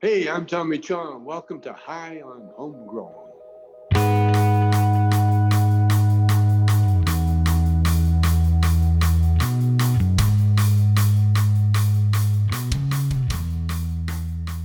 Hey, I'm Tommy Chong. Welcome to High on Homegrown.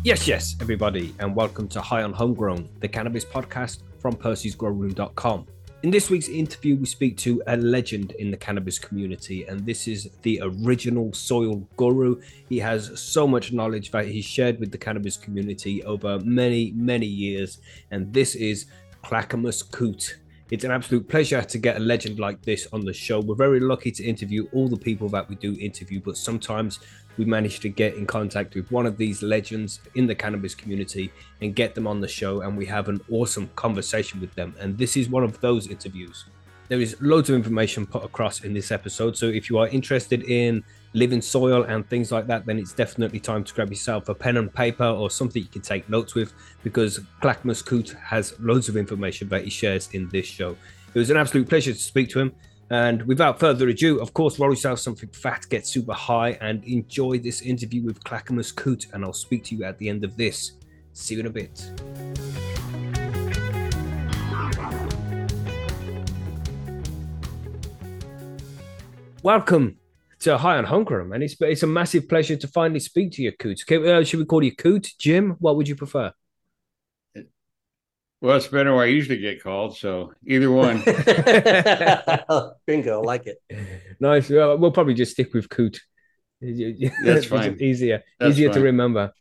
Yes, yes, everybody, and welcome to High on Homegrown, the cannabis podcast from percysgrowroom.com. In this week's interview, we speak to a legend in the cannabis community, and this is the original soil guru. He has so much knowledge that he's shared with the cannabis community over many, many years, and this is Clackamas Coot. It's an absolute pleasure to get a legend like this on the show. We're very lucky to interview all the people that we do interview, but sometimes we managed to get in contact with one of these legends in the cannabis community and get them on the show and we have an awesome conversation with them. And this is one of those interviews. There is loads of information put across in this episode so if you are interested in living soil and things like that then it's definitely time to grab yourself a pen and paper or something you can take notes with because Clackamas Coot has loads of information that he shares in this show. It was an absolute pleasure to speak to him and without further ado, of course, roll yourself something fat, get super high, and enjoy this interview with Clackamas Coot. And I'll speak to you at the end of this. See you in a bit. Welcome to High on Homegrown, and it's it's a massive pleasure to finally speak to you, Coot. Okay, uh, should we call you Coot, Jim? What would you prefer? Well, it's better where I usually get called, so either one. Bingo, like it. Nice. Well, we'll probably just stick with Coot. That's fine. easier, That's easier to remember.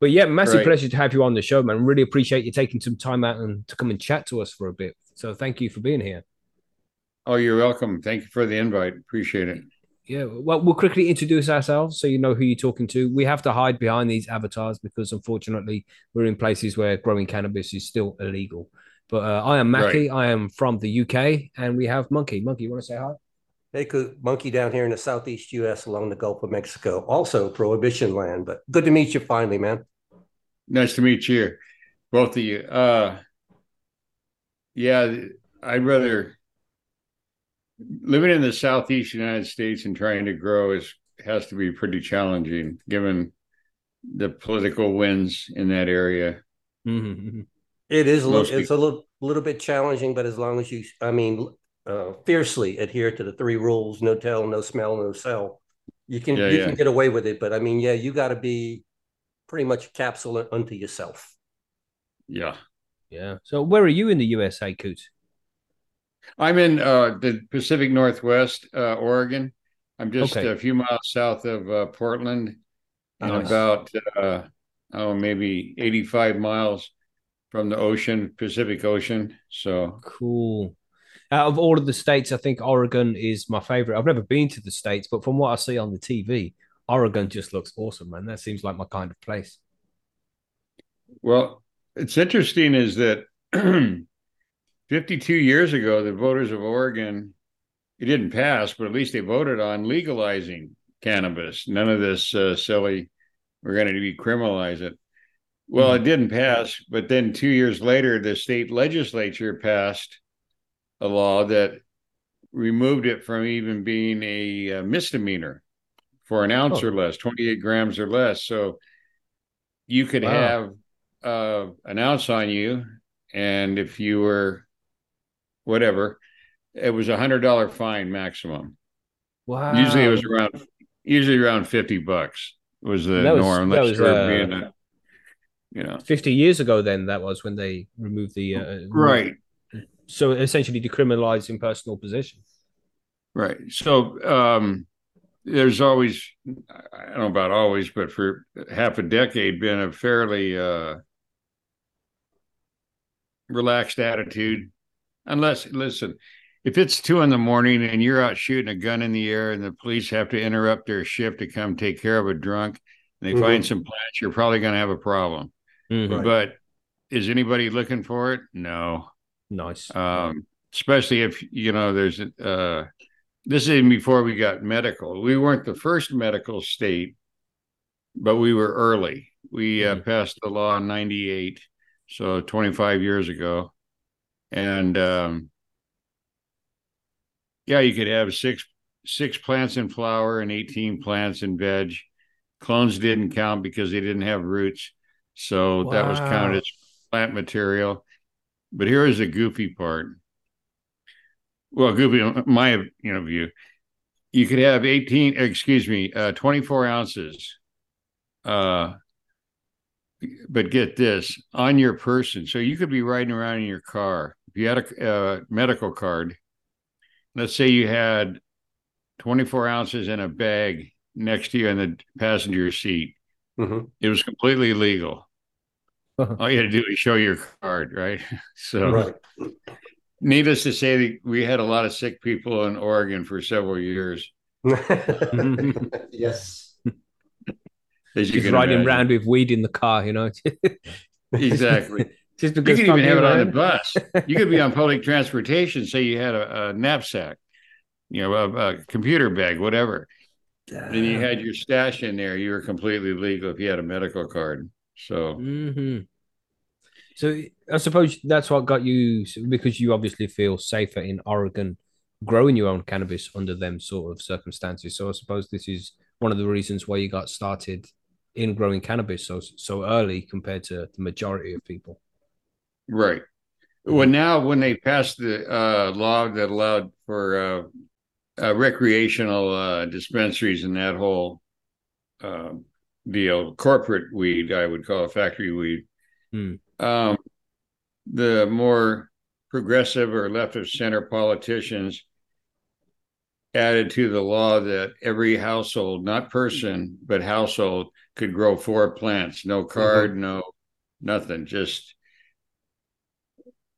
But yeah, massive Right. pleasure to have you on the show, man. Really appreciate you taking some time out and to come and chat to us for a bit. So thank you for being here. Oh, you're welcome. Thank you for the invite. Appreciate it. Yeah, well, we'll quickly introduce ourselves so you know who you're talking to. We have to hide behind these avatars because unfortunately we're in places where growing cannabis is still illegal. But uh, I am Mackie. I am from the UK, and we have Monkey. Monkey, you want to say hi? Hey, Coot, monkey down here in the southeast U.S. along the Gulf of Mexico, also prohibition land. But good to meet you finally, man. Nice to meet you, both of you. Uh, yeah, I'd rather living in the southeast United States and trying to grow is has to be pretty challenging given the political winds in that area. Mm-hmm. It is a Most little, it's a little, little bit challenging, but as long as you, I mean, uh, fiercely adhere to the three rules: no tell, no smell, no sell. You can Yeah, you yeah. can get away with it, but I mean, yeah, you got to be pretty much a capsule unto yourself. Yeah. Yeah. So where are you in the USA, Coot? I'm in uh, the Pacific Northwest, uh, Oregon. I'm just Okay. a few miles south of uh, Portland, and Nice. about uh, oh maybe 85 miles from the ocean, Pacific Ocean. So Cool. Out of all of the states, I think Oregon is my favorite. I've never been to the states, but from what I see on the TV, Oregon just looks awesome, man. That seems like my kind of place. well, it's interesting is that 52 years ago, the voters of Oregon, it didn't pass, but at least they voted on legalizing cannabis. None of this uh, silly, we're going to decriminalize it. Well, it didn't pass, but then two years later, the state legislature passed a law that removed it from even being a, uh misdemeanor for an ounce Oh. or less, 28 grams or less. So you could Wow. have uh, an ounce on you, and if you were whatever, it was a hundred dollar fine maximum. Wow. Usually it was around usually around 50 bucks was the That was- norm. that was, uh, being a, you know, 50 years ago, then that was when they removed the. Uh, right. So essentially decriminalizing personal possession. Right. So um, there's always, I don't know about always, but for half a decade, been a fairly uh, relaxed attitude. Unless, listen, if it's two in the morning and you're out shooting a gun in the air and the police have to interrupt their shift to come take care of a drunk and they Mhm. find some plants, you're probably going to have a problem. Mhm. But is anybody looking for it? No. Nice. um, especially if you know there's uh, this is even before we got medical. We weren't the first medical state, but we were early. We uh, Mhm. passed the law in '98, so 25 years ago, and um, yeah, you could have six six plants in flower and 18 plants in veg. Clones didn't count because they didn't have roots. So that was counted as plant material. But here is the goofy part. Well, goofy, my you know view, you could have 18, excuse me, uh, 24 ounces. Uh, but get this on your person. So you could be riding around in your car. If you had a uh, medical card, let's say you had 24 ounces in a bag next to you in the passenger seat, Mhm. it was completely legal. All you had to do is show your card, right? So, Right. needless to say, we had a lot of sick people in Oregon for several years. yes. As you Just riding imagine. around with weed in the car, you know. Exactly. Just You because could even have it on the bus. You could be on public transportation. Say you had a, a knapsack, you know, a, a computer bag, whatever. around. And you had your stash in there. You were completely legal if you had a medical card. So hmm So I suppose that's what got you because you obviously feel safer in Oregon growing your own cannabis under them sort of circumstances. So I suppose this is one of the reasons why you got started in growing cannabis so so early compared to the majority of people. right. Well, now when they passed the uh, law that allowed for uh, uh, recreational uh, dispensaries and that whole uh, deal, corporate weed, I would call it factory weed. Hmm. Um, the more progressive or left of center politicians added to the law that every household, not person, but household, could grow four plants. No card, no nothing. Just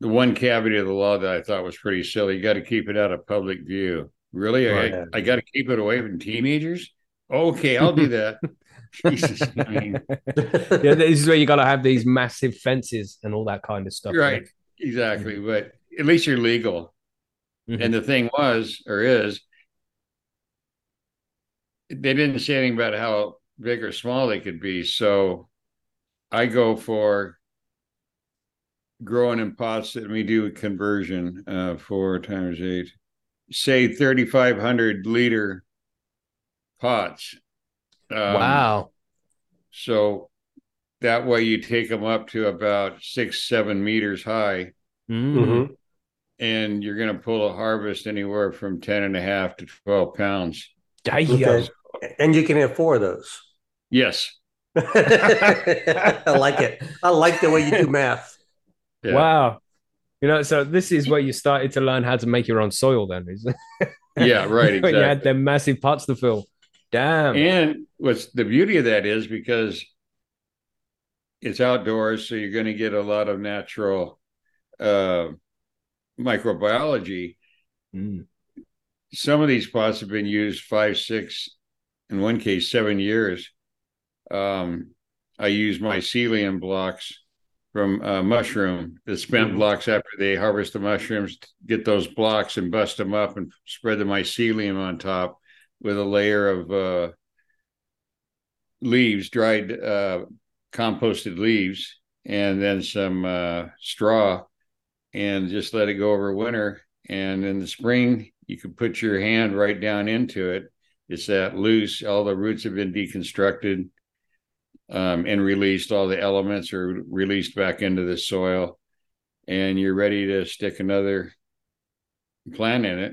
the one cavity of the law that I thought was pretty silly. You got to keep it out of public view. Really? Right. I, I got to keep it away from teenagers? Okay, I'll do that. Jesus. I mean, yeah, this is where you got to have these massive fences and all that kind of stuff. right. Exactly. But at least you're legal. Mhm. And the thing was, or is, they didn't say anything about how big or small they could be. So I go for growing in pots that we do a conversion, uh, four times eight, say 3,500 liter pots. Um, Wow. So that way you take them up to about six, seven meters high Mm. Mhm. and you're going to pull a harvest anywhere from 10 and a half to 12 pounds. Okay. And you can have four of those. Yes. I like it. I like the way you do math. Yeah. Wow. You know, so this is where you started to learn how to make your own soil then. Is Yeah, right. when you had Exactly. them massive pots to fill. Damn. And what's the beauty of that is because it's outdoors, so you're going to get a lot of natural uh, microbiology. Mm. Some of these pots have been used five, six, in one case, seven years. Um, I use mycelium blocks from uh, mushroom, the spent blocks after they harvest the mushrooms, get those blocks and bust them up and spread the mycelium on top with a layer of uh, leaves, dried uh, composted leaves, and then some uh, straw, and just let it go over winter. And in the spring, you could put your hand right down into it. It's that loose. All the roots have been deconstructed um, and released. All the elements are released back into the soil, and you're ready to stick another plant in it.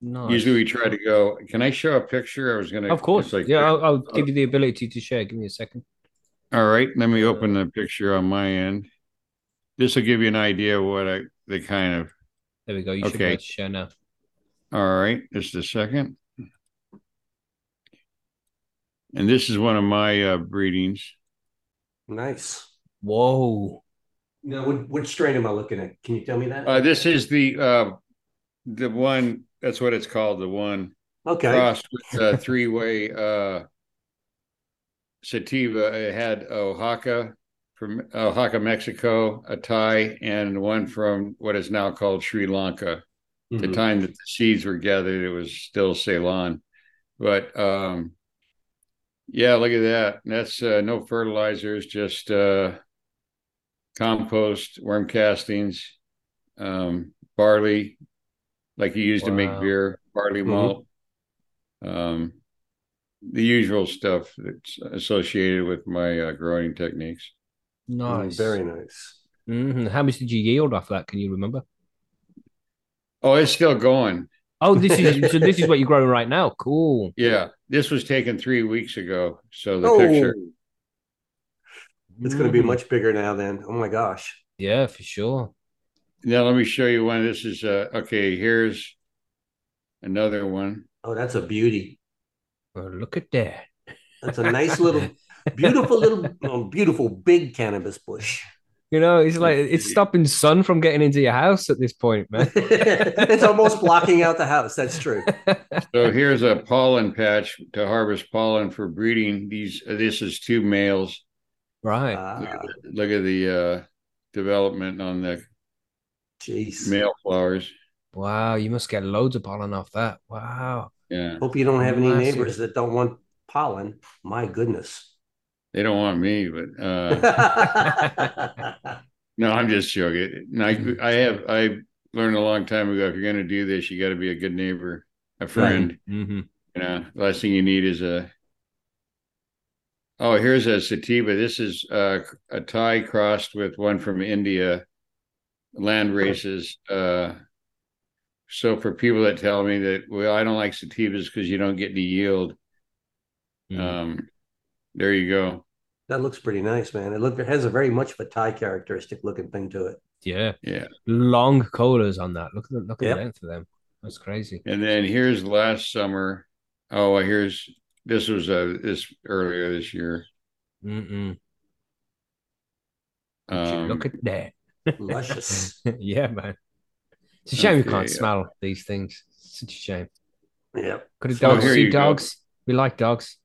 Nice. Usually, we try to go. Can I show a picture? I was gonna. Of course. like- yeah, I'll, I'll give you the ability to share. Give me a second. All right, let me open the picture on my end. This will give you an idea of what I the kind of. There we go. You should be Okay. able to share now. All right, just a second. And this is one of my uh, breedings. Nice. Whoa. Now, what, what strain am I looking at? Can you tell me that? Uh, this is the uh, the one. That's what it's called. The one okay. crossed with a three way uh, sativa. It had Oaxaca from Oaxaca, Mexico, a Thai, and one from what is now called Sri Lanka. the Mhm. time that the seeds were gathered, it was still Ceylon. But um, yeah, look at that. That's uh, no fertilizers, just uh, compost, worm castings, um, barley, like you use to make beer, barley Mhm. malt, um, the usual stuff that's associated with my uh, growing techniques. Mm, Nice. Very nice. Mhm. How much did you yield off that? Can you remember? Oh, it's still going. Oh, this is so. This is what you're growing right now. Cool. Yeah, this was taken three weeks ago. So the Oh, picture. it's going to be Mhm. much bigger now. Then, oh my gosh. Yeah, for sure. Now let me show you one. This is uh okay. Here's another one. Oh, that's a beauty. Oh, look at that. That's a nice little, beautiful little, oh, beautiful big cannabis bush. You know, it's like it's stopping sun from getting into your house at this point, man. it's almost blocking out the house. That's true. So here's a pollen patch to harvest pollen for breeding. These this is two males. right. Ah, Look at the uh development on the jeez. male flowers. Wow, you must get loads of pollen off that. Wow. Yeah, Hope you don't have any neighbors that don't want pollen. My goodness. They don't want me, but uh no, I'm just joking. No, I, I have I learned a long time ago if you're going to do this, you got to be a good neighbor, a friend. hmm You know, the last thing you need is a. Oh, here's a sativa. This is uh, a Thai crossed with one from India, land races. Uh, so for people that tell me that, well, I don't like sativas because you don't get any yield. Mm. Um, there you go. that looks pretty nice, man. It look it has a very much of a Thai characteristic looking thing to it. Yeah. Yeah. Long colas on that. Look at the look at Yep. the length of them. That's crazy. And then here's last summer. Oh, well, here's this was uh this earlier this year. Mm-mm. Um, look at that. Luscious. yeah, man. It's a shame you can't yeah. smell these things. Such a shame. yeah. Could have So dogs here see you go. dogs? We like dogs.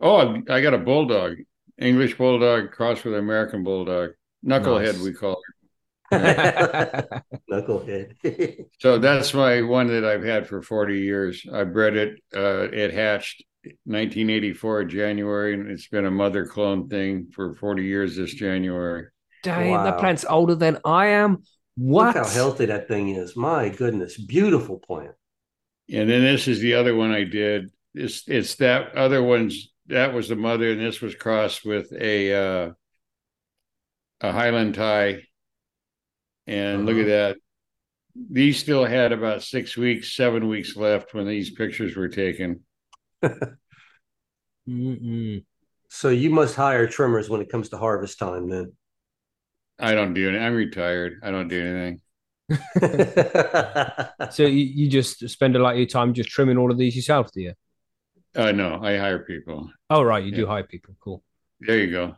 Oh, I got a bulldog, English bulldog crossed with American bulldog, knucklehead Nice. we call her. Knucklehead. So that's my one that I've had for forty years. I bred it. Uh, it hatched 1984 January, and it's been a mother clone thing for 40 years this January. Dang, that plant's older than I am. What? Look how healthy that thing is. My goodness. Beautiful plant. And then this is the other one I did. It's it's that other one's that was the mother, and this was crossed with a uh, a Highland Thai. And look at that. These still had about six weeks, seven weeks left when these pictures were taken. So you must hire trimmers when it comes to harvest time then. I don't do anything. I'm retired. I don't do anything. So you, you just spend a lot of your time just trimming all of these yourself, do you? Uh, no, I hire people. Oh, right. You do hire people. Cool. There you go.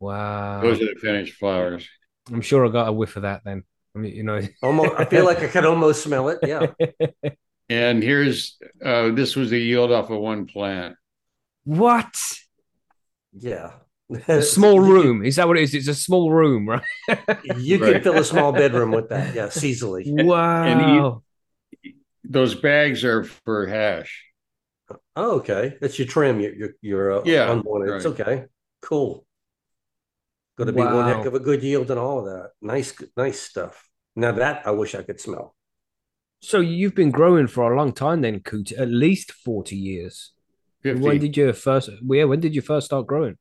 Wow. Those are the finished flowers. I'm sure I got a whiff of that then. I mean, you know. almost I feel like I could almost smell it. Yeah. And here's uh, this was the yield off of one plant. what? Yeah. A small room. Is that what it is? It's a small room, right? You Right. can fill a small bedroom with that. Yes, easily. Wow. And Those bags are for hash. Oh, okay. That's your trim. Your your your uh, Yeah, unwanted. It's okay. Cool. Going to be one heck of a good yield and all of that. Nice, nice stuff. Now that I wish I could smell. So you've been growing for a long time then, Coot, at least 40 years. 50. When did you first yeah, when did you first start growing?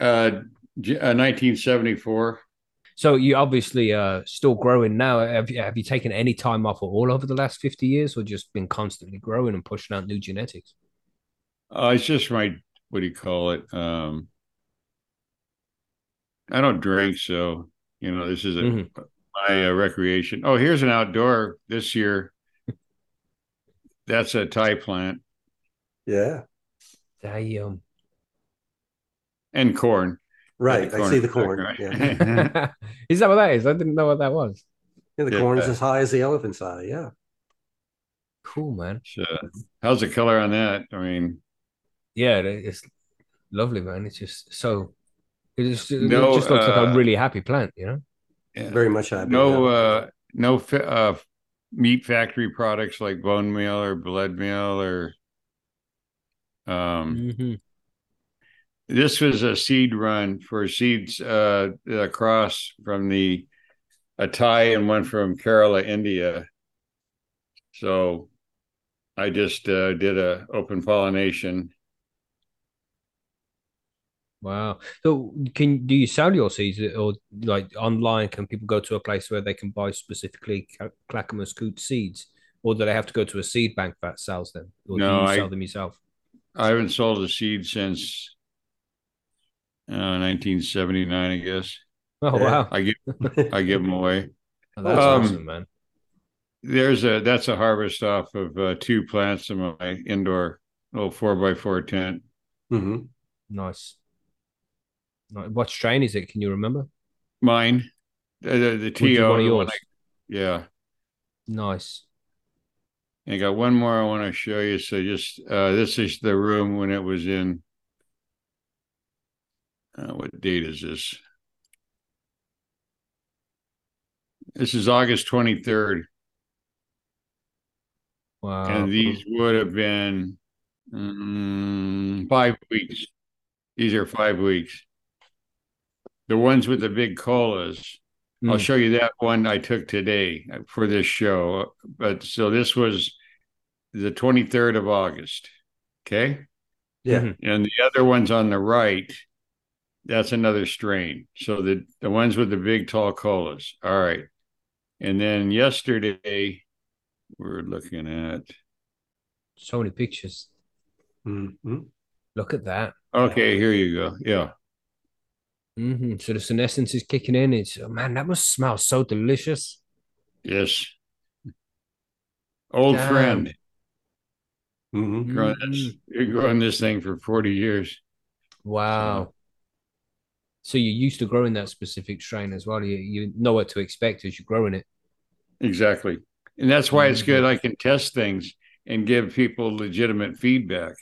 uh, uh, 1974. So you obviously uh still growing now. Have you have you taken any time off at all over the last 50 years or just been constantly growing and pushing out new genetics? Uh, it's just my what do you call it? Um, I don't drink, so you know this is a, Mhm. my uh, recreation. Oh, here's an outdoor this year. That's a Thai plant Yeah. Damn. and corn. Right. The I see the corn, corn. right. Yeah. is that what that is? I didn't know what that was. Yeah, the Yeah. corn's as high as the elephant's eye. Yeah. Cool, man. So, how's the color on that? I mean, Yeah, it's lovely, man. It's just so it just, it just looks like a uh, really happy plant, you know? yeah. Very much happy. no, yeah. uh, no fa- uh, meat factory products like bone meal or blood meal or. Um, mm-hmm. this was a seed run for seeds uh across from the a Thai and one from Kerala, India. So I just uh, did a open pollination. Wow. So can do you sell your seeds or like online? Can people go to a place where they can buy specifically Clackamas Coot seeds, or do they have to go to a seed bank that sells them, or No, do you I- sell them yourself? I haven't sold a seed since uh, 1979, I guess. Oh wow, I give I give them away. Oh, that's Um, awesome, man. There's a that's a harvest off of uh, two plants in my indoor little four by four tent. Mhm. Nice. What strain is it? Can you remember? Mine, the the, the TO. want the yours? I- yeah, Nice. I got one more I want to show you. So just uh, this is the room when it was in. Uh, what date is this? This is August 23rd. Wow. and these would have been mm, five weeks. These are five weeks. The ones with the big colas. I'll Mm. show you that one I took today for this show. But so this was the 23rd of August. Okay. Yeah. Mhm. And the other ones on the right, that's another strain. So the, the ones with the big tall colas. All right. And then yesterday, we're looking at So many pictures. Mhm. Look at that. Okay, here you go. Yeah. Hmm So the senescence is kicking in. It's oh, man, that must smell so delicious. Yes. Old Damn. friend. Mhm. Growing this, you're growing this thing for 40 years. Wow. So you're used to growing that specific strain as well. You you know what to expect as you're growing it. Exactly. And that's why it's Mhm. good. I can test things and give people legitimate feedback.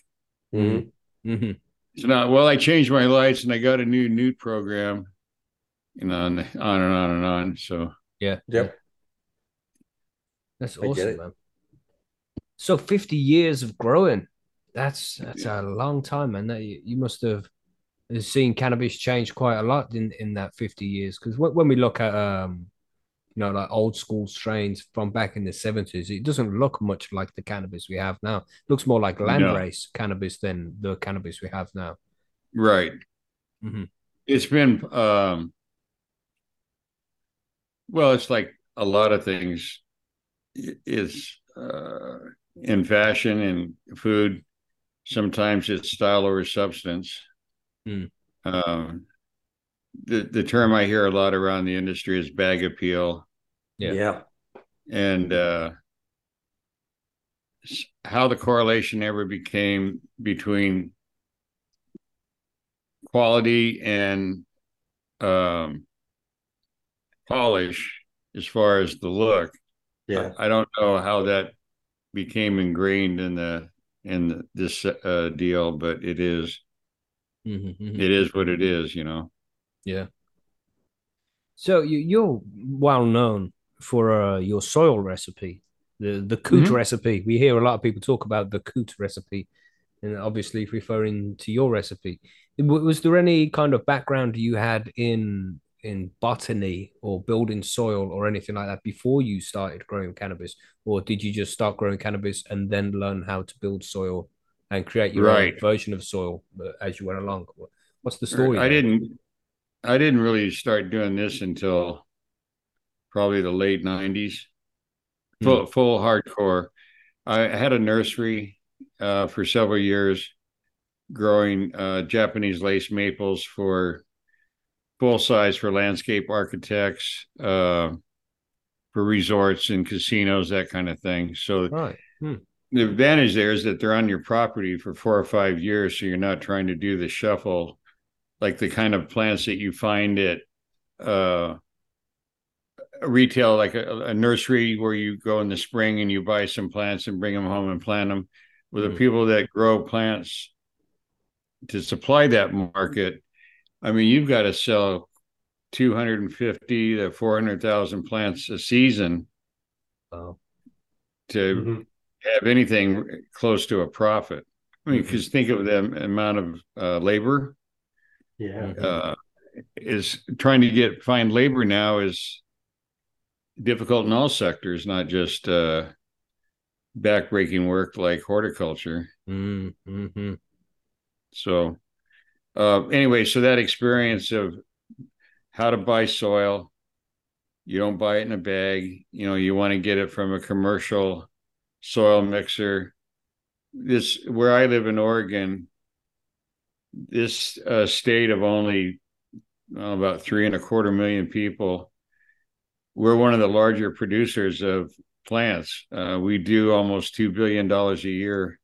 Mhm mhm. It's not, well, I changed my lights and I got a new nute program, you know, and on and on and on. So Yeah. Yep. That's awesome, man. So 50 years of growing. That's that's a long time, man. That you, you must have seen cannabis change quite a lot in in that 50 years. Because when, when we look at um, you know, like old school strains from back in the 70s, it doesn't look much like the cannabis we have now. It looks more like No. landrace cannabis than the cannabis we have now. Right. Mhm. It's been um well, it's like a lot of things is uh in fashion and food. Sometimes it's style over substance. Hmm. Um the the term I hear a lot around the industry is bag appeal Yeah. Yeah. and uh how the correlation ever became between quality and um polish as far as the look Yeah. i don't know how that became ingrained in the in the, this uh deal but it is Mhm, mhm. it is what it is you know Yeah. So you you're well known for uh, your soil recipe, the the coot Mhm. recipe. We hear a lot of people talk about the coot recipe, and obviously referring to your recipe. Was there any kind of background you had in in botany or building soil or anything like that before you started growing cannabis, or did you just start growing cannabis and then learn how to build soil and create your Right. own version of soil uh, as you went along? What's the story? i there? didn't i didn't really start doing this until probably the late 90s full full hardcore. I had a nursery uh, for several years, growing uh, Japanese lace maples for full size for landscape architects, uh, for resorts and casinos, that kind of thing. So Right. Hmm. the advantage there is that they're on your property for four or five years, so you're not trying to do the shuffle, like the kind of plants that you find at uh, retail, like a, a nursery where you go in the spring and you buy some plants and bring them home and plant them. With the Mhm. people that grow plants to supply that market, I mean, you've got to sell 250 to 400,000 plants a season Wow. to Mhm. have anything close to a profit. I mean, because think of the amount of uh, labor Yeah. uh, is trying to get find labor now is difficult in all sectors, not just uh, backbreaking work like horticulture. Mm, hmm So uh, anyway, so that experience of how to buy soil, you don't buy it in a bag. You know, you want to get it from a commercial soil mixer. This where I live in Oregon, this uh, state of only about three and a quarter million people, we're one of the larger producers of plants. Uh, we do almost two billion dollars a year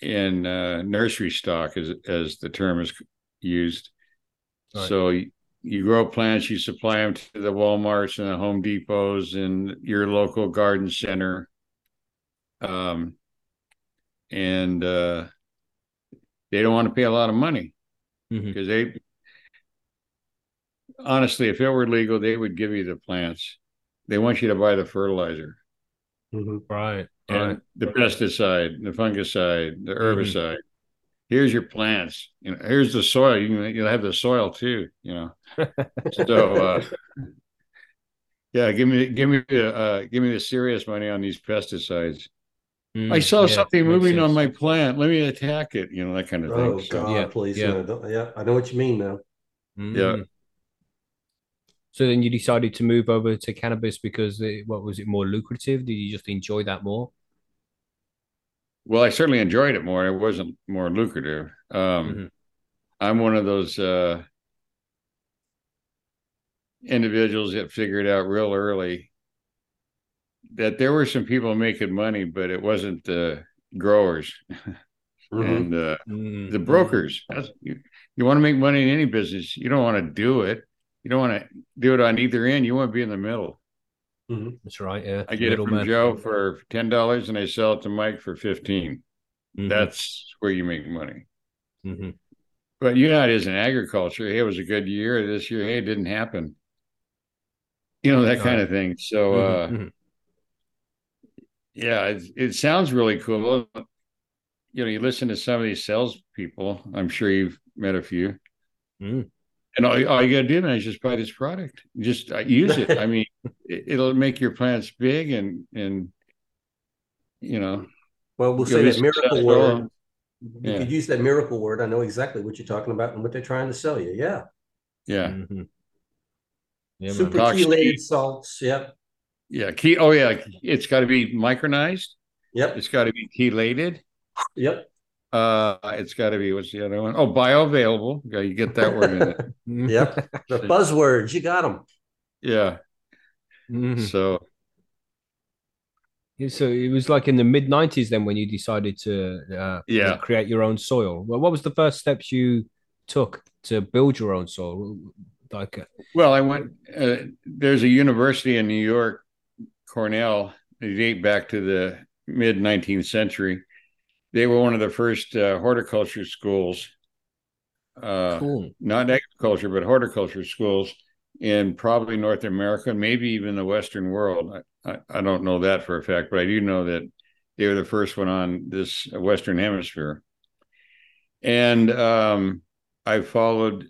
in uh, nursery stock, as as the term is used. Right. So you, you grow plants, you supply them to the WalMarts and the Home Depots and your local garden center. Um, and uh, they don't want to pay a lot of money because mm-hmm. they honestly, if it were legal, they would give you the plants. They want you to buy the fertilizer. Mm-hmm. Right. And right. the pesticide, the fungicide, the mm-hmm. herbicide. Mm-hmm. Here's your plants. You know, here's the soil. You can you'll have the soil too, you know. so uh yeah, give me give me uh give me the serious money on these pesticides. Mm, I saw yeah, something moving sense. on my plant. Let me attack it. You know that kind of thing. Oh God, yeah, please. Yeah. yeah, I know what you mean now. Mm. Yeah. So then you decided to move over to cannabis because it, what was it more lucrative? Did you just enjoy that more? Well, I certainly enjoyed it more. It wasn't more lucrative. Um, mm-hmm. I'm one of those uh, individuals that figured out real early that there were some people making money, but it wasn't the growers mm-hmm. and uh, mm-hmm. the brokers. you, you want to make money in any business, you don't want to do it you don't want to do it on either end. You want to be in the middle. Mm-hmm. That's right. Yeah. I get it from Joe for ten dollars, and I sell it to Mike for 15 mm-hmm. That's where you make money. Mm-hmm. But you know, it is in agriculture. Hey, it was a good year this year. Hey, it didn't happen. You know that kind of thing. So, mm-hmm. uh, mm-hmm. Yeah, it, it sounds really cool. You know, you listen to some of these salespeople. I'm sure you've met a few. Mm. And all, all you got to do now is just buy this product. Just uh, use it. I mean, it, will make your plants big and and you know. Well, we'll say that miracle word. You yeah. could use that miracle word. I know exactly what you're talking about and what they're trying to sell you. Yeah. Yeah. Mm-hmm. yeah Super chelated salts. Yep. Yeah. Key. Oh yeah. It's got to be micronized. Yep. It's got to be chelated. Yep. Uh, it's got to be what's the other one? Oh, bioavailable. You get that word in it. yep, the buzzwords. You got them. Yeah. Mm-hmm. So. So it was like in the mid '90s then when you decided to uh, yeah create your own soil. Well, what was the first steps you took to build your own soil? Like, uh, well, I went. Uh, there's a university in New York, Cornell. They date back to the mid 19th century they were one of the first uh, horticulture schools. Uh, cool. Not agriculture, but horticulture schools in probably North America, maybe even the Western world. I, I, I, don't know that for a fact, but I do know that they were the first one on this Western Hemisphere. And um, I followed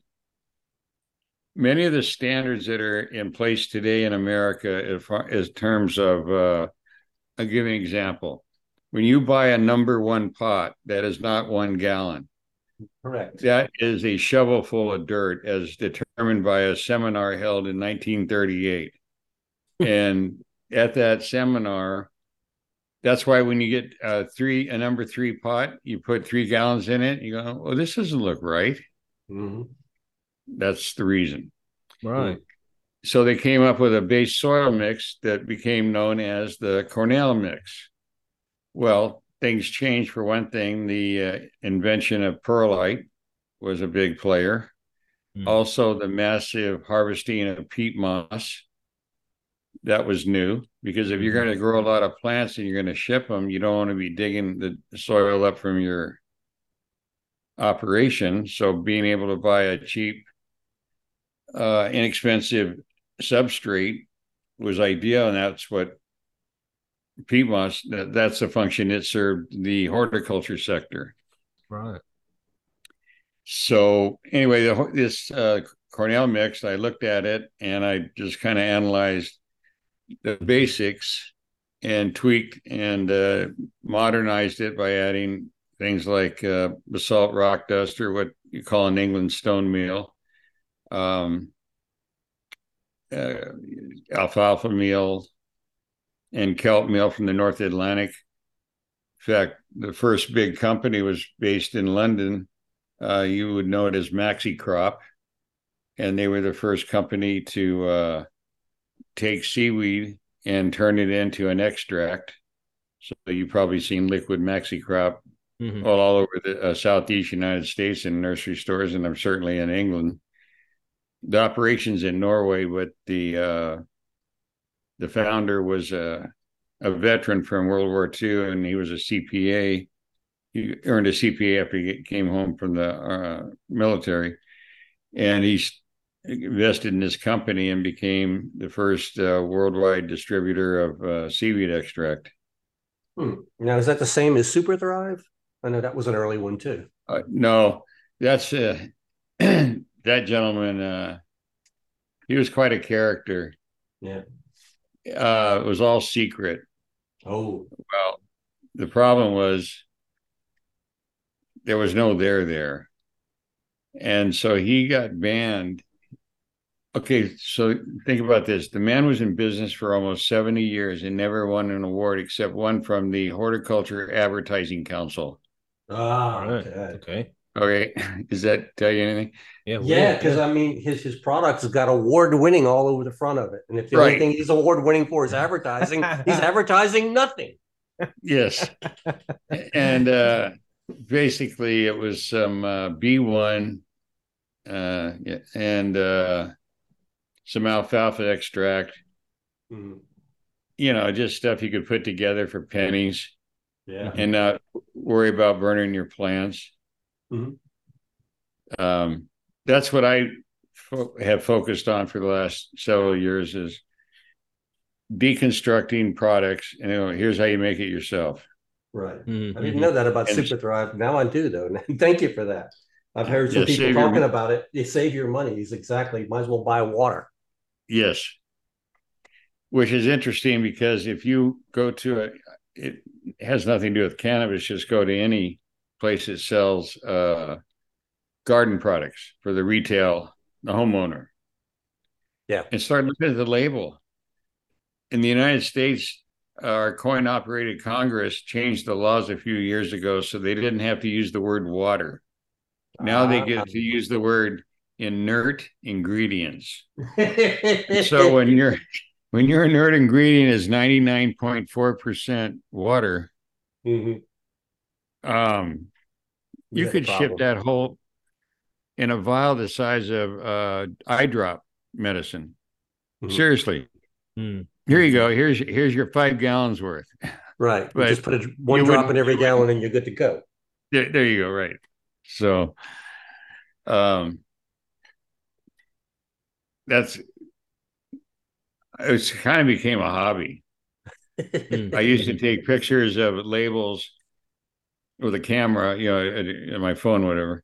many of the standards that are in place today in America as, far, as terms of, uh, I'll give you an example when you buy a number one pot, that is not one gallon. Correct. That is a shovel full of dirt, as determined by a seminar held in 1938. and at that seminar, that's why when you get a three a number three pot, you put three gallons in it. You go, well, this doesn't look right. Mm-hmm. That's the reason. Right. So they came up with a base soil mix that became known as the Cornell mix. Well, things changed for one thing. The uh, invention of perlite was a big player. Mm. Also, the massive harvesting of peat moss that was new because if you're hmm. going to grow a lot of plants and you're going to ship them, you don't want to be digging the soil up from your operation. So, being able to buy a cheap, uh, inexpensive substrate was ideal, and that's what peat moss, that, that's the function it served the horticulture sector. Right. So anyway, the, this uh, Cornell mix, I looked at it and I just kind of analyzed the basics and tweaked and uh, modernized it by adding things like uh, basalt rock dust or what you call in England stone meal, um, uh, alfalfa meal, and kelp meal from the North Atlantic. In fact, the first big company was based in London. Uh, you would know it as Maxicrop, and they were the first company to uh, take seaweed and turn it into an extract. So you've probably seen liquid Maxicrop Mhm. all, all over the uh, southeast United States in nursery stores, and I'm certainly in England. The operations in Norway, but the uh, the founder was a a veteran from World War II, and he was a CPA. He earned a CPA after he came home from the uh, military, and he invested in this company and became the first uh, worldwide distributor of uh, seaweed extract. Hmm. Now, is that the same as Super Thrive? I know that was an early one too. Uh, no, that's uh, that gentleman. Uh, he was quite a character. Yeah. Uh, it was all secret. Oh, Well, the problem was there was no there there, and so he got banned. Okay, so think about this: the man was in business for almost seventy years and never won an award except one from the Horticulture Advertising Council. ah, All right. okay. Okay. Okay, does that tell you anything? Yeah. Yeah, weird, because I mean, his his products have got award winning all over the front of it, and if the only thing he's award winning for is advertising, he's advertising nothing. Yes. and uh basically it was some uh B1 uh yeah, and uh some alfalfa extract, Mhm. you know, just stuff you could put together for pennies Yeah. and not worry about burning your plants. Mhm. Um that's what I fo- have focused on for the last several years is deconstructing products and you know, here's how you make it yourself. Right. Mhm, I didn't know that about And- Super Thrive. Now I do, though. Thank you for that. I've heard some Yeah, people save your talking about it. You save your money. It's exactly. Might as well buy water. Yes. Which is interesting because if you go to a, it has nothing to do with cannabis, just go to any place that sells uh, garden products for the retail, the homeowner. Yeah. And start looking at the label. In the United States, our coin operated Congress changed the laws a few years ago so they didn't have to use the word water. Now they get to use the word inert ingredients so when your when your inert ingredient is 99.4% water Mhm. Um you got a could ship that whole in a vial the size of uh eye drop medicine Mhm. seriously Mm. here you go here's here's your five gallons worth right, you just put a, one drop in every gallon, and you're good to go. there, there you go right so um that's it's kind of became a hobby. I used to take pictures of labels with a camera, you know, at, at my phone, whatever.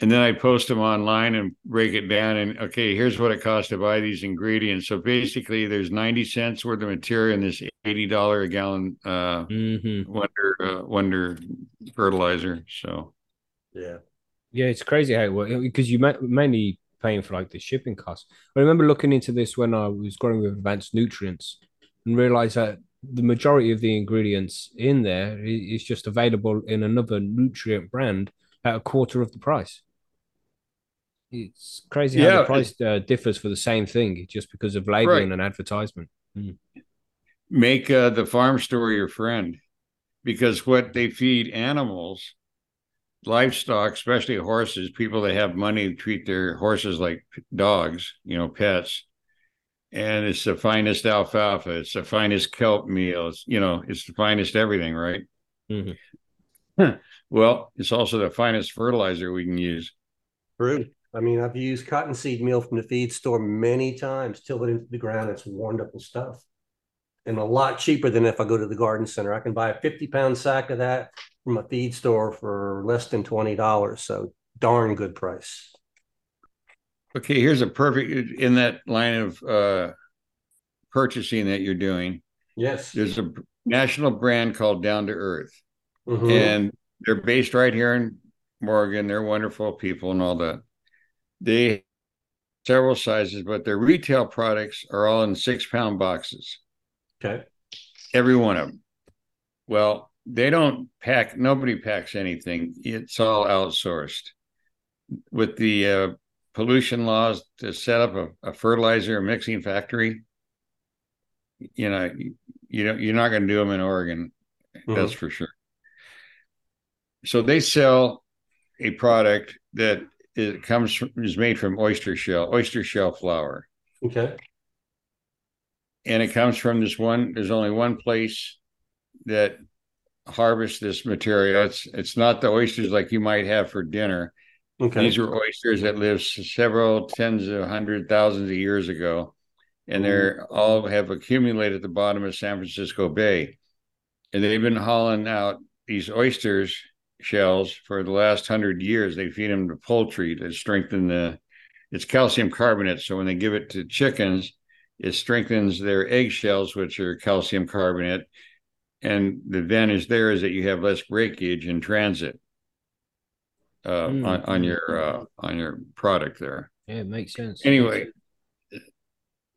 And then I post them online and break it down. And okay, here's what it costs to buy these ingredients. So basically, there's 90 cents worth of material in this $80 a gallon uh, Mhm. wonder uh, wonder fertilizer. So Yeah. Yeah, it's crazy how it works because you ma- mainly paying for like the shipping costs. I remember looking into this when I was growing with advanced nutrients and realized that the majority of the ingredients in there is just available in another nutrient brand at a quarter of the price. It's crazy how the price uh, differs for the same thing just because of labeling Right. and advertisement. make uh, the farm store your friend because what they feed animals livestock especially horses people that have money treat their horses like dogs you know pets and it's the finest alfalfa it's the finest kelp meal you know it's the finest everything right Mhm. well it's also the finest fertilizer we can use True. I mean, I've used cottonseed meal from the feed store many times, till it into the ground. It's wonderful stuff. And a lot cheaper than if I go to the garden center. I can buy a 50 pound sack of that from a feed store for less than $20. So darn good price. Okay here's a perfect in that line of uh purchasing that you're doing Yes. there's a national brand called down to earth Mhm. and they're based right here in Oregon. They're wonderful people and all that. They several sizes, but their retail products are all in six pound boxes. Okay. Every one of them. Well, they don't pack. Nobody packs anything. It's all outsourced. With the uh, pollution laws to set up a, a fertilizer mixing factory, you know, you don't. You're not going to do them in Oregon. Mm-hmm. That's for sure. So they sell a product that it comes from, is made from oyster shell, oyster shell flour, Okay. and it comes from this one. There's only one place that harvests this material. It's it's not the oysters like you might have for dinner. Okay. These are oysters that lived several tens of hundred thousands of years ago, and they're mm-hmm. all have accumulated at the bottom of San Francisco Bay, and they've been hauling out these oysters shells for the last hundred years. They feed them to poultry to strengthen the. It's calcium carbonate, so when they give it to chickens, it strengthens their egg shells, which are calcium carbonate. And the advantage there is that you have less breakage in transit uh, Mm. on, on your uh, on your product there. Yeah, it makes sense. Anyway,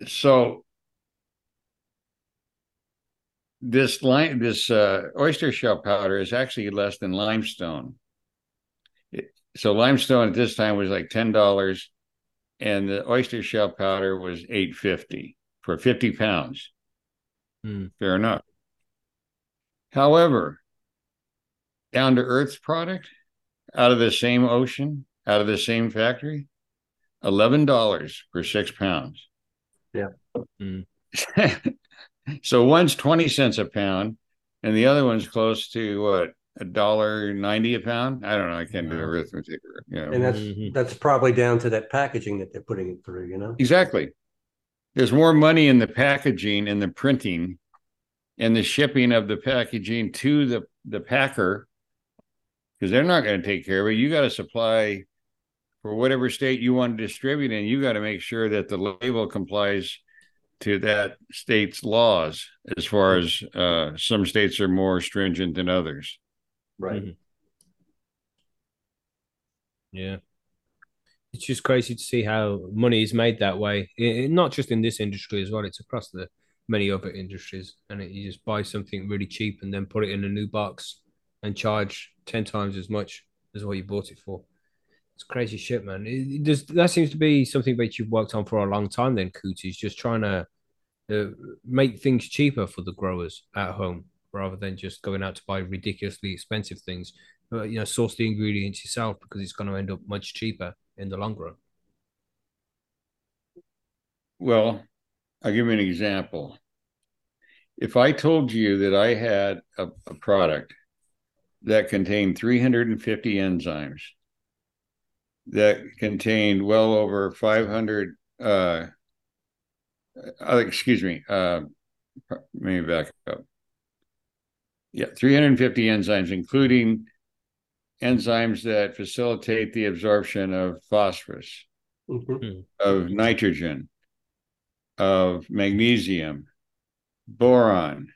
so this lime this uh, oyster shell powder is actually less than limestone. It- so limestone at this time was like ten dollars, and the oyster shell powder was eight fifty for fifty pounds. Hmm. Fair enough. However, down to earth's product out of the same ocean, out of the same factory, eleven dollars for six pounds. Yeah. Mm. so one's twenty cents a pound, and the other one's close to what a dollar ninety a pound. I don't know. I can't do the Wow. arithmetic. You know. And that's Mhm. that's probably down to that packaging that they're putting it through, you know? Exactly. There's more money in the packaging and the printing and the shipping of the packaging to the, the packer because they're not going to take care of it. You got to supply for whatever state you want to distribute in. You got to make sure that the label complies to that state's laws as far as uh, some states are more stringent than others. Right. Mhm. Yeah. It's just crazy to see how money is made that way. I- I- not just in this industry as well, it's across the many other industries. And it, you just buy something really cheap and then put it in a new box and charge 10 times as much as what you bought it for. It's crazy shit, man. It, it that seems to be something that you've worked on for a long time, then, Cootie, is just trying to uh, make things cheaper for the growers at home rather than just going out to buy ridiculously expensive things uh, you know, source the ingredients yourself because it's going to end up much cheaper in the long run. Well, I'll give you an example. If I told you that I had a, a product that contained 350 enzymes, that contained well over 500, uh, uh, excuse me, uh, let me back up. Yeah, 350 enzymes, including enzymes that facilitate the absorption of phosphorus, Mhm. of nitrogen, of magnesium, boron.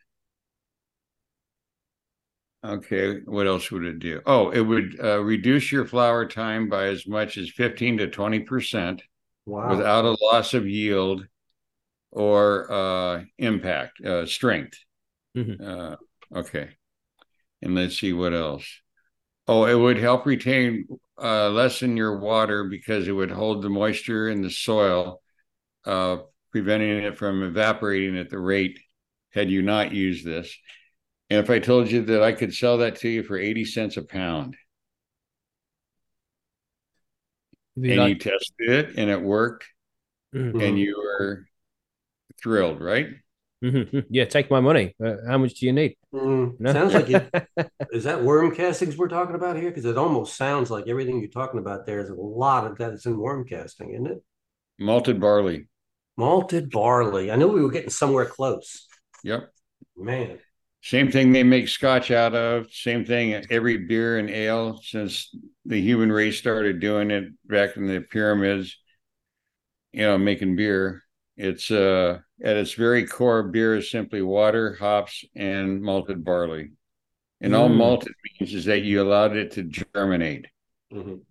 Okay, what else would it do? Oh, it would uh, reduce your flower time by as much as 15 to 20% Wow. without a loss of yield or uh, impact, uh, strength. Mhm. Uh, okay. And let's see what else. Oh, it would help retain uh, lessen your water because it would hold the moisture in the soil, uh, preventing it from evaporating at the rate had you not used this. And if I told you that I could sell that to you for 80 cents a pound Be and you like- tested it and it worked Mhm. and you were thrilled, right? Mhm. yeah, take my money. Uh, how much do you need? Mm, No? Sounds like it. Is that worm castings we're talking about here? Because it almost sounds like everything you're talking about there is a lot of that is in worm casting, isn't it? Malted barley. Malted barley. I knew we were getting somewhere close. Yep. Man. Same thing they make scotch out of. Same thing every beer and ale since the human race started doing it back in the pyramids. You know, making beer. It's uh at its very core, beer is simply water, hops, and malted barley. And all Mm. malted means is that you allowed it to germinate. Mhm.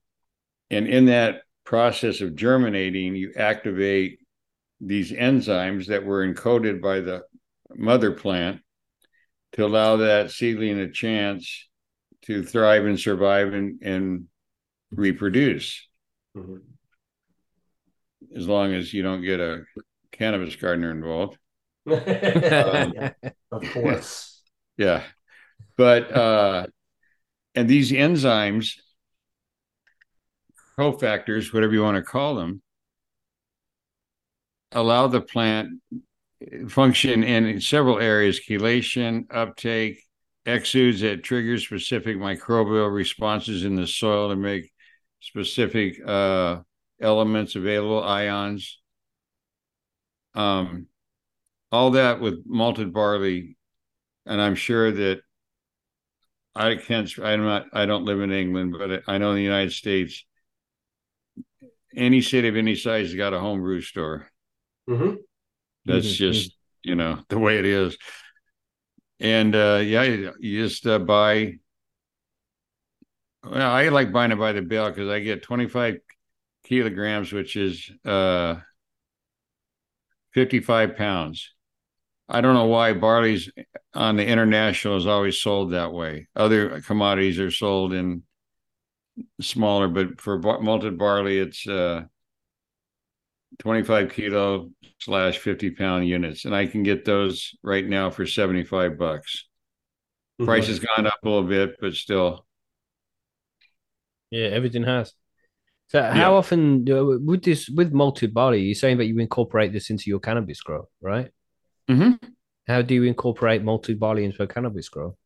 And in that process of germinating, you activate these enzymes that were encoded by the mother plant to allow that seedling a chance to thrive and survive and, and reproduce Mhm. as long as you don't get a cannabis gardener involved. Yeah, Of course. Yeah. But uh and these enzymes cofactors, whatever you want to call them, allow the plant function in several areas chelation, uptake, exudes that trigger specific microbial responses in the soil to make specific uh, elements available, ions. Um, all that with malted barley, and I'm sure that I can't. I'm not. I don't live in England, but I know in the United States, any city of any size has got a home brew store. Mhm. That's Mhm, just you know the way it is. And uh, yeah, you, just uh, buy. Well, I like buying it by the bale because I get 25 kilograms, which is uh 55 pounds. I don't know why barley's on the international is always sold that way. Other commodities are sold in smaller, but for bar- malted barley, it's uh 25 kilo slash 50 pound units. And I can get those right now for 75 bucks. Price has gone up a little bit, but still. Yeah, everything has. So, how often uh, with this with malted barley? You're saying that you incorporate this into your cannabis grow, right? Mhm. How do you incorporate malted barley into a cannabis grow?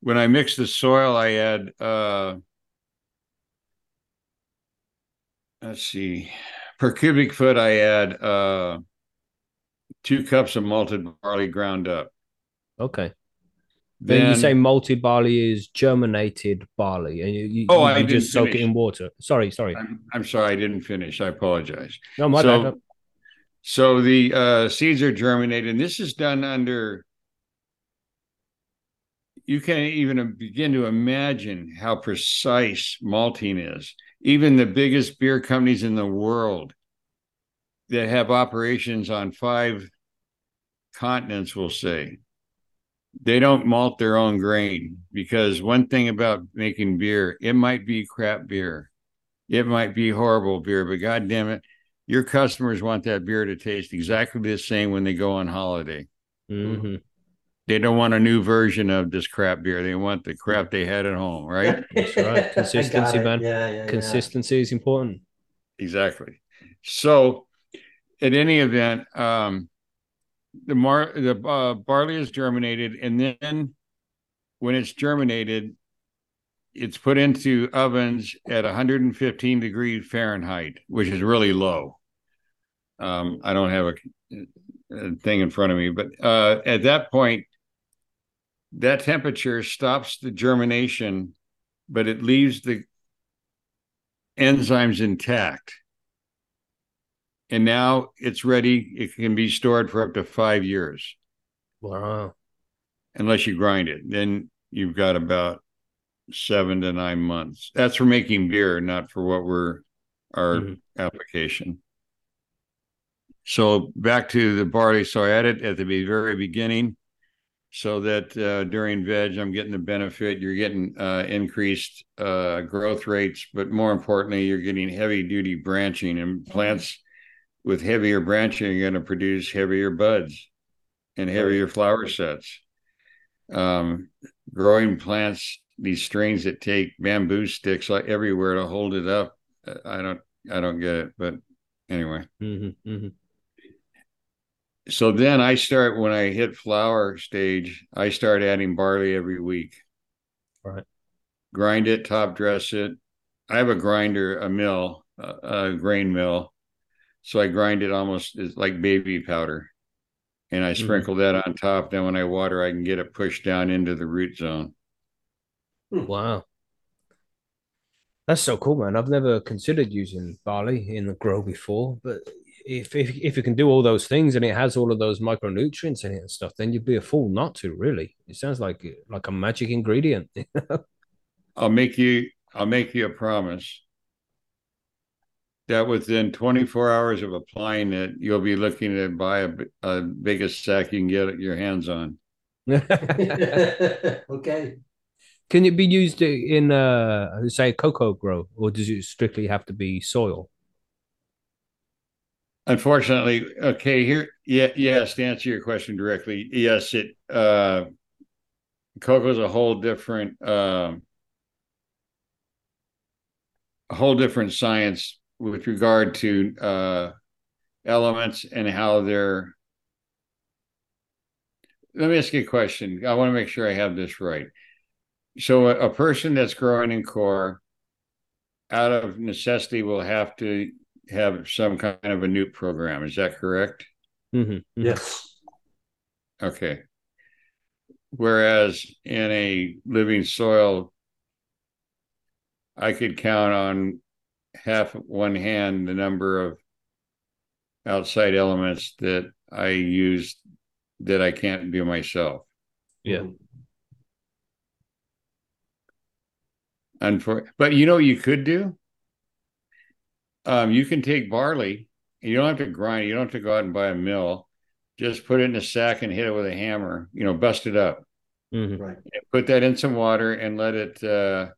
When I mix the soil, I add uh let's see, per cubic foot, I add uh two cups of malted barley ground up. Okay. Then, you say malted barley is germinated barley, and you, you, Oh, you I just soak it in water. Sorry, sorry. I'm, I'm sorry, I didn't finish. I apologize. No, my so, bad. So the uh, seeds are germinated, and this is done under. You can't even begin to imagine how precise malting is. Even the biggest beer companies in the world that have operations on five continents will say they don't malt their own grain because one thing about making beer, it might be crap beer, it might be horrible beer, but god damn it, your customers want that beer to taste exactly the same when they go on holiday. hmm They don't want a new version of this crap beer. They want the crap they had at home, right? That's right. Consistency, man. Yeah, yeah, yeah. Consistency is important. exactly. So, at any event, um, the mar the uh, barley is germinated, and then when it's germinated, it's put into ovens at 115 degrees Fahrenheit, which is really low. Um, I don't have a, a thing in front of me, but uh, at that point, that temperature stops the germination, but it leaves the enzymes intact. And now it's ready. It can be stored for up to five years Wow. unless you grind it. Then you've got about seven to nine months. That's for making beer, not for what we're our Mhm. application. So back to the barley. So I added at the very beginning so that uh, during veg, I'm getting the benefit. You're getting uh, increased uh, growth rates, but more importantly, you're getting heavy duty branching and plants with heavier branching are going to produce heavier buds and heavier flower sets. Um, growing plants, these strains that take bamboo sticks like everywhere to hold it up. uh, I don't, I don't get it, but anyway. hmm hmm So then I start when I hit flower stage, I start adding barley every week. Right. Grind it, top dress it. I have a grinder, a mill, a, a grain mill. So I grind it almost as like baby powder. And I Mhm. sprinkle that on top. Then when I water, I can get it pushed down into the root zone. Wow. That's so cool, man. I've never considered using barley in the grow before, but if, if if you can do all those things and it has all of those micronutrients in it and stuff, then you'd be a fool not to, really. It sounds like like a magic ingredient. I'll make you I'll make you a promise that within 24 hours of applying it, you'll be looking to buy a, a biggest sack you can get your hands on. okay. Can it be used in, uh, say, coco grow, or does it strictly have to be soil? Unfortunately, okay, here, yeah, yes, to answer your question directly, yes, it, uh, coco is a whole different, um, a whole different science with regard to uh, elements and how they're. Let me ask you a question. I want to make sure I have this right. So, a, a person that's growing in core, out of necessity, will have to have some kind of a nute program. Is that correct? Mm-hmm. mm-hmm. Yes. Okay. Whereas in a living soil, I could count on half one hand the number of outside elements that I use that I can't do myself. Yeah. And for but you know you could do? Um, you can take barley, and you don't have to grind, you don't have to go out and buy a mill. Just put it in a sack and hit it with a hammer, you know, bust it up. Mm-hmm. Right. Put that in some water and let it uh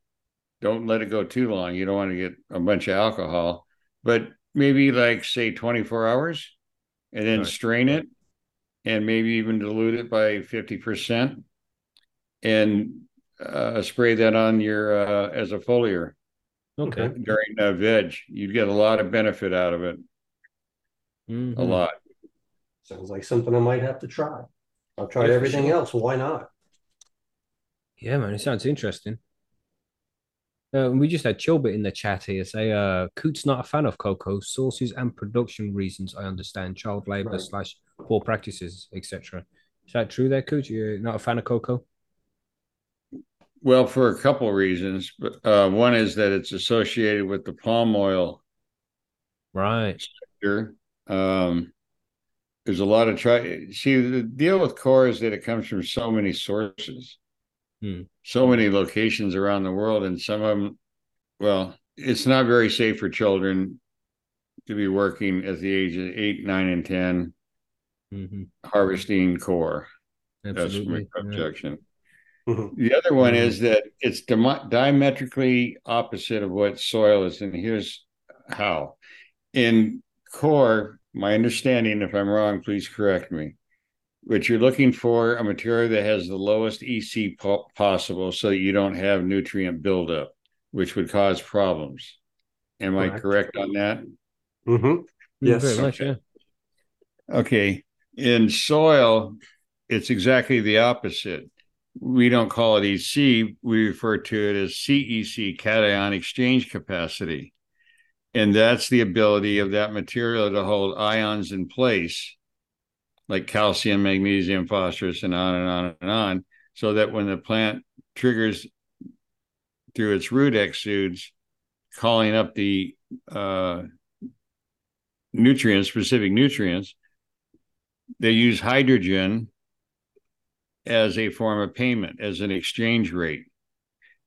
don't let it go too long. You don't want to get a bunch of alcohol, but maybe like say 24 hours and then right. strain it and maybe even dilute it by 50% and uh, spray that on your uh, as a foliar okay during uh, veg you'd get a lot of benefit out of it mm-hmm. a lot sounds like something i might have to try i've tried yeah, everything sure. else why not yeah man it sounds interesting uh, we just had Chilbert in the chat here say, uh, Coot's not a fan of coco. Sources and production reasons, I understand. Child labor right. slash poor practices, etc. Is that true there, Coot? You're not a fan of coco? Well, for a couple of reasons. But uh, one is that it's associated with the palm oil. Right. Sector. Um, there's a lot of try. See, the deal with core is that it comes from so many sources. Hmm. So many locations around the world, and some of them, well, it's not very safe for children to be working at the age of eight, nine, and 10 mm-hmm. harvesting core. Absolutely. That's my objection. Yeah. Mm-hmm. The other one mm-hmm. is that it's di- diametrically opposite of what soil is, and here's how. In core, my understanding, if I'm wrong, please correct me but you're looking for a material that has the lowest EC po- possible so that you don't have nutrient buildup, which would cause problems. Am correct. I correct on that? Mm-hmm. Yes. Very much, yeah. Okay. In soil, it's exactly the opposite. We don't call it EC, we refer to it as CEC, cation exchange capacity. And that's the ability of that material to hold ions in place like calcium, magnesium, phosphorus, and on and on and on, so that when the plant triggers through its root exudes, calling up the uh, nutrients, specific nutrients, they use hydrogen as a form of payment, as an exchange rate.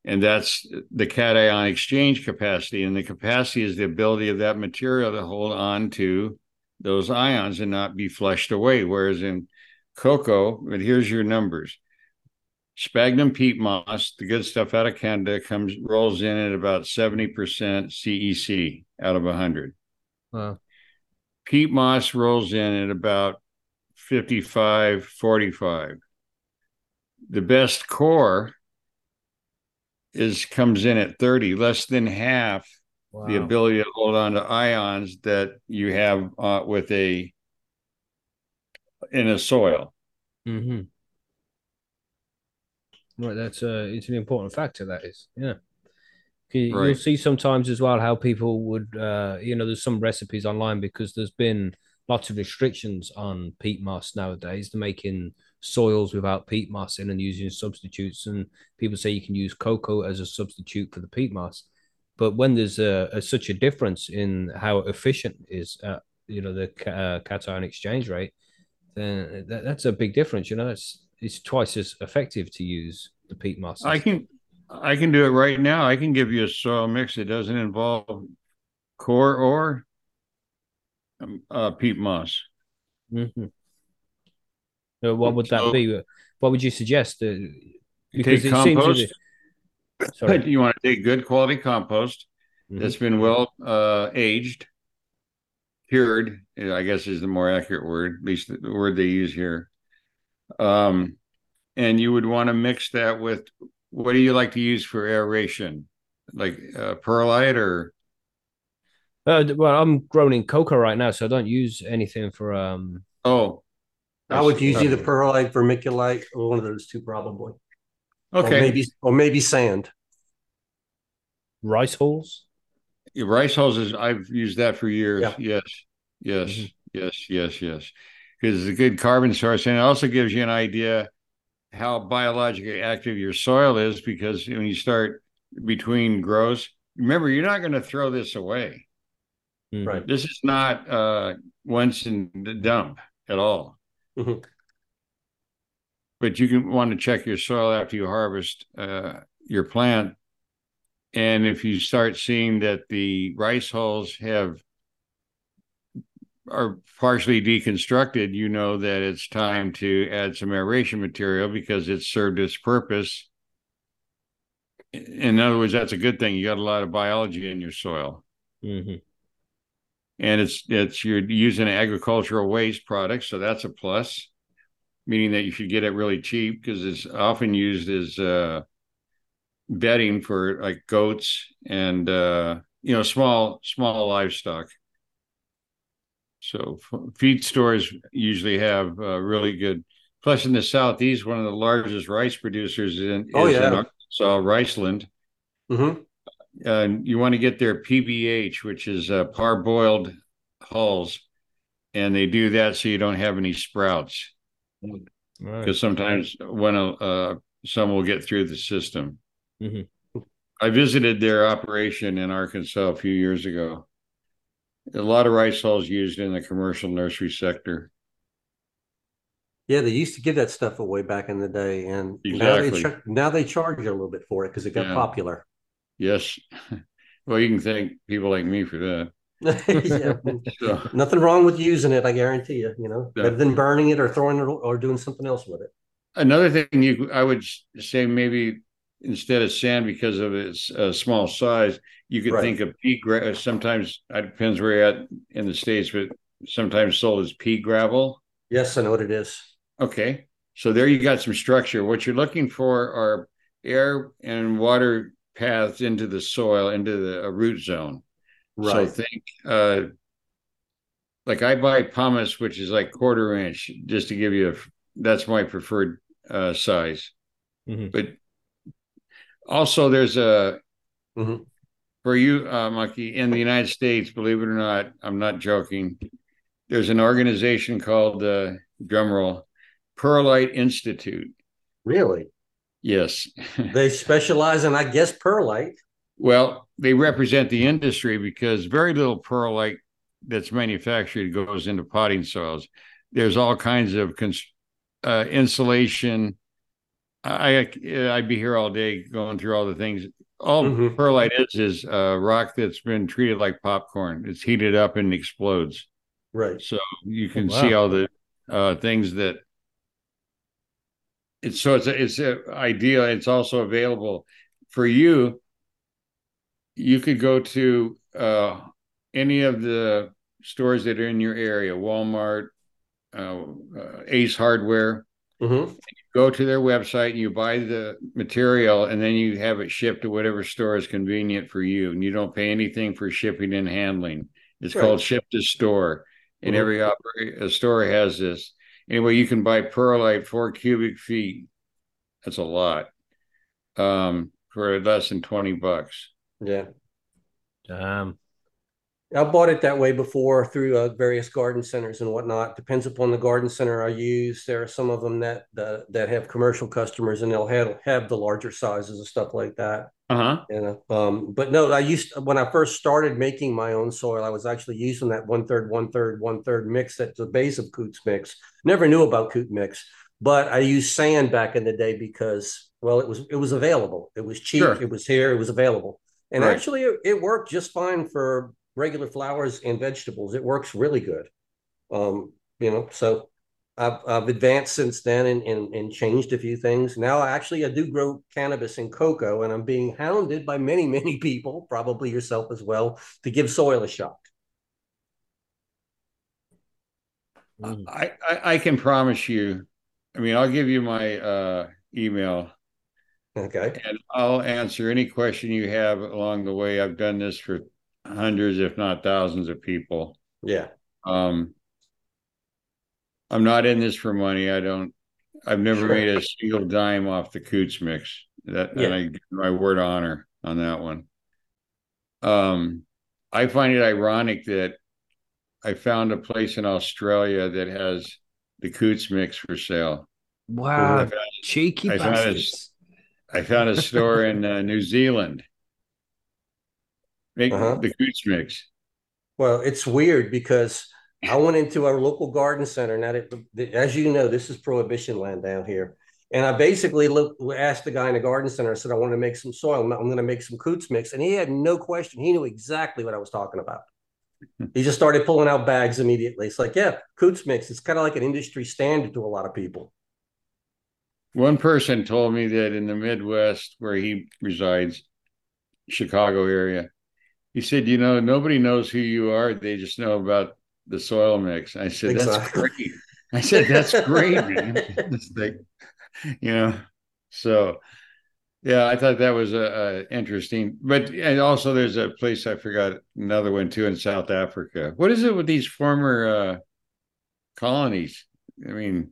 And that's the cation exchange capacity. And the capacity is the ability of that material to hold on to those ions and not be flushed away. Whereas in coco, but here's your numbers. Sphagnum peat moss, the good stuff out of Canada, comes rolls in at about 70% CEC out of 100. Wow. Peat moss rolls in at about 55, 45. The best core is comes in at 30, less than half wow. the ability to hold on to ions that you have uh, with a in a soil. Mm-hmm. Right, that's uh, it's an important factor. That is, yeah. You, right. You'll see sometimes as well how people would, uh, you know, there's some recipes online because there's been lots of restrictions on peat moss nowadays. They're making soils without peat moss in and using substitutes, and people say you can use coco as a substitute for the peat moss. But when there's a, a such a difference in how efficient is, uh, you know, the uh, cation exchange rate, then that, that's a big difference. You know, it's it's twice as effective to use the peat moss. I can I can do it right now. I can give you a soil mix that doesn't involve core or um, uh, peat moss. Mhm. So what would that So- be? What would you suggest? Uh, because take it seems compost. as if- Sorry. You want to take good quality compost Mhm. that's been well uh, aged, cured. I guess is the more accurate word, at least the word they use here. Um, and you would want to mix that with what do you like to use for aeration, like uh, perlite or Uh, well, I'm growing in coco right now, so I don't use anything for um. oh, I would use either perlite, vermiculite, or one of those two probably. Or Okay, maybe or maybe sand. rice hulls. Yeah, rice hulls is I've used that for years. Yeah. Yes, yes, Mhm. yes, yes, yes. Because it's a good carbon source, and it also gives you an idea how biologically active your soil is. Because when you start between grows, remember you're not going to throw this away. Mhm. Right. This is not uh, once and the dump at all. Mhm. But you can want to check your soil after you harvest uh, your plant. And if you start seeing that the rice hulls have are partially deconstructed, you know that it's time to add some aeration material because it's served its purpose. In other words, that's a good thing. You got a lot of biology in your soil Mhm. And it's it's you're using agricultural waste products, so that's a plus, meaning that you should get it really cheap because it's often used as uh, bedding for like goats and uh, you know small small livestock. So feed stores usually have uh, really good. Plus, in the southeast, one of the largest rice producers in Oh, is in yeah. Arkansas, Riceland hmm uh, you want to get their PBH, which is uh, parboiled hulls, and they do that so you don't have any sprouts Right. because sometimes when uh, some will get through the system. Mhm. I visited their operation in Arkansas a few years ago. A lot of rice hulls used in the commercial nursery sector. Yeah, they used to give that stuff away back in the day, and now they char- now they charge you a little bit for it because it got Yeah. popular. Yes. well, you can thank people like me for that. yeah, So, nothing wrong with using it. I guarantee you. You know, better than burning it or throwing it or doing something else with it. Another thing you, I would say maybe instead of sand because of its uh, small size, you could Right. think of pea gravel. Sometimes it depends where you're at in the states, but sometimes sold as pea gravel. Yes, I know what it is. Okay, so there you got some structure. What you're looking for are air and water paths into the soil, into the a root zone. Right. So think, uh, like I buy pumice, which is like quarter inch, just to give you a. That's my preferred uh, size. Mhm. But also, there's a Mhm. for you, uh, Monkey, in the United States. Believe it or not, I'm not joking. There's an organization called uh, drumroll Perlite Institute. Really, Yes. they specialize in, I guess, perlite. Well, they represent the industry because very little perlite that's manufactured goes into potting soils. There's all kinds of cons- uh, insulation. I I'd be here all day going through all the things. All Mhm. perlite is is uh, rock that's been treated like popcorn. It's heated up and explodes. Right. So you can wow. see all the uh, things that it's so it's a, it's a ideal. It's also available for you. You could go to uh, any of the stores that are in your area, Walmart, uh, uh, Ace Hardware. hmm Go to their website and you buy the material, and then you have it shipped to whatever store is convenient for you, and you don't pay anything for shipping and handling. It's Right. called ship to store, and Mhm. every store has this. Anyway, you can buy perlite four cubic feet. That's a lot. Um, for less than twenty bucks. Yeah. Damn. I bought it that way before through uh, various garden centers and whatnot. Depends upon the garden center I use. There are some of them that that, that have commercial customers, and they'll have have the larger sizes and stuff like that. Uh huh. You know, um, but no, I used when I first started making my own soil, I was actually using that one third, one third, one third mix that's the base of Coots mix. Never knew about Coot mix, But I used sand back in the day because, well, it was it was available. It was cheap. Sure. It was here. It was available, and Right. actually, it, it worked just fine for regular flowers and vegetables. It works really good. Um, you know, so I've I've advanced since then and, and and changed a few things. Now, actually, I do grow cannabis and coco, and I'm being hounded by many many people, probably yourself as well, to give soil a shot. Mm. I, I I can promise you. I mean, I'll give you my uh, email Okay. and I'll answer any question you have along the way. I've done this for hundreds, if not thousands, of people. Yeah. Um, I'm not in this for money. I don't. I've never made a single dime off the Coots mix. That Yeah. and I give my word of honor on that one. Um, I find it ironic that I found a place in Australia that has the Coots mix for sale. I Wow, found, cheeky I found bastards. I found a store in uh, New Zealand make Uh-huh. the Coots mix. Well, it's weird because I went into our local garden center. Now, that, as you know, this is prohibition land down here. And I basically looked, asked the guy in the garden center. I said, I want to make some soil. I'm, going to make some coots mix. And he had no question. He knew exactly what I was talking about. Hmm. he just started pulling out bags immediately. It's like, yeah, coots mix. It's kind of like an industry standard to a lot of people. One person told me that in the Midwest, where he resides, Chicago area, he said, "You know, nobody knows who you are. They just know about the soil mix." I said, "That's Exactly. great." I said, "That's great, man." Like, you know, so yeah, I thought that was a, a interesting. But and also, there's a place I forgot another one too in South Africa. What is it with these former uh, colonies? I mean,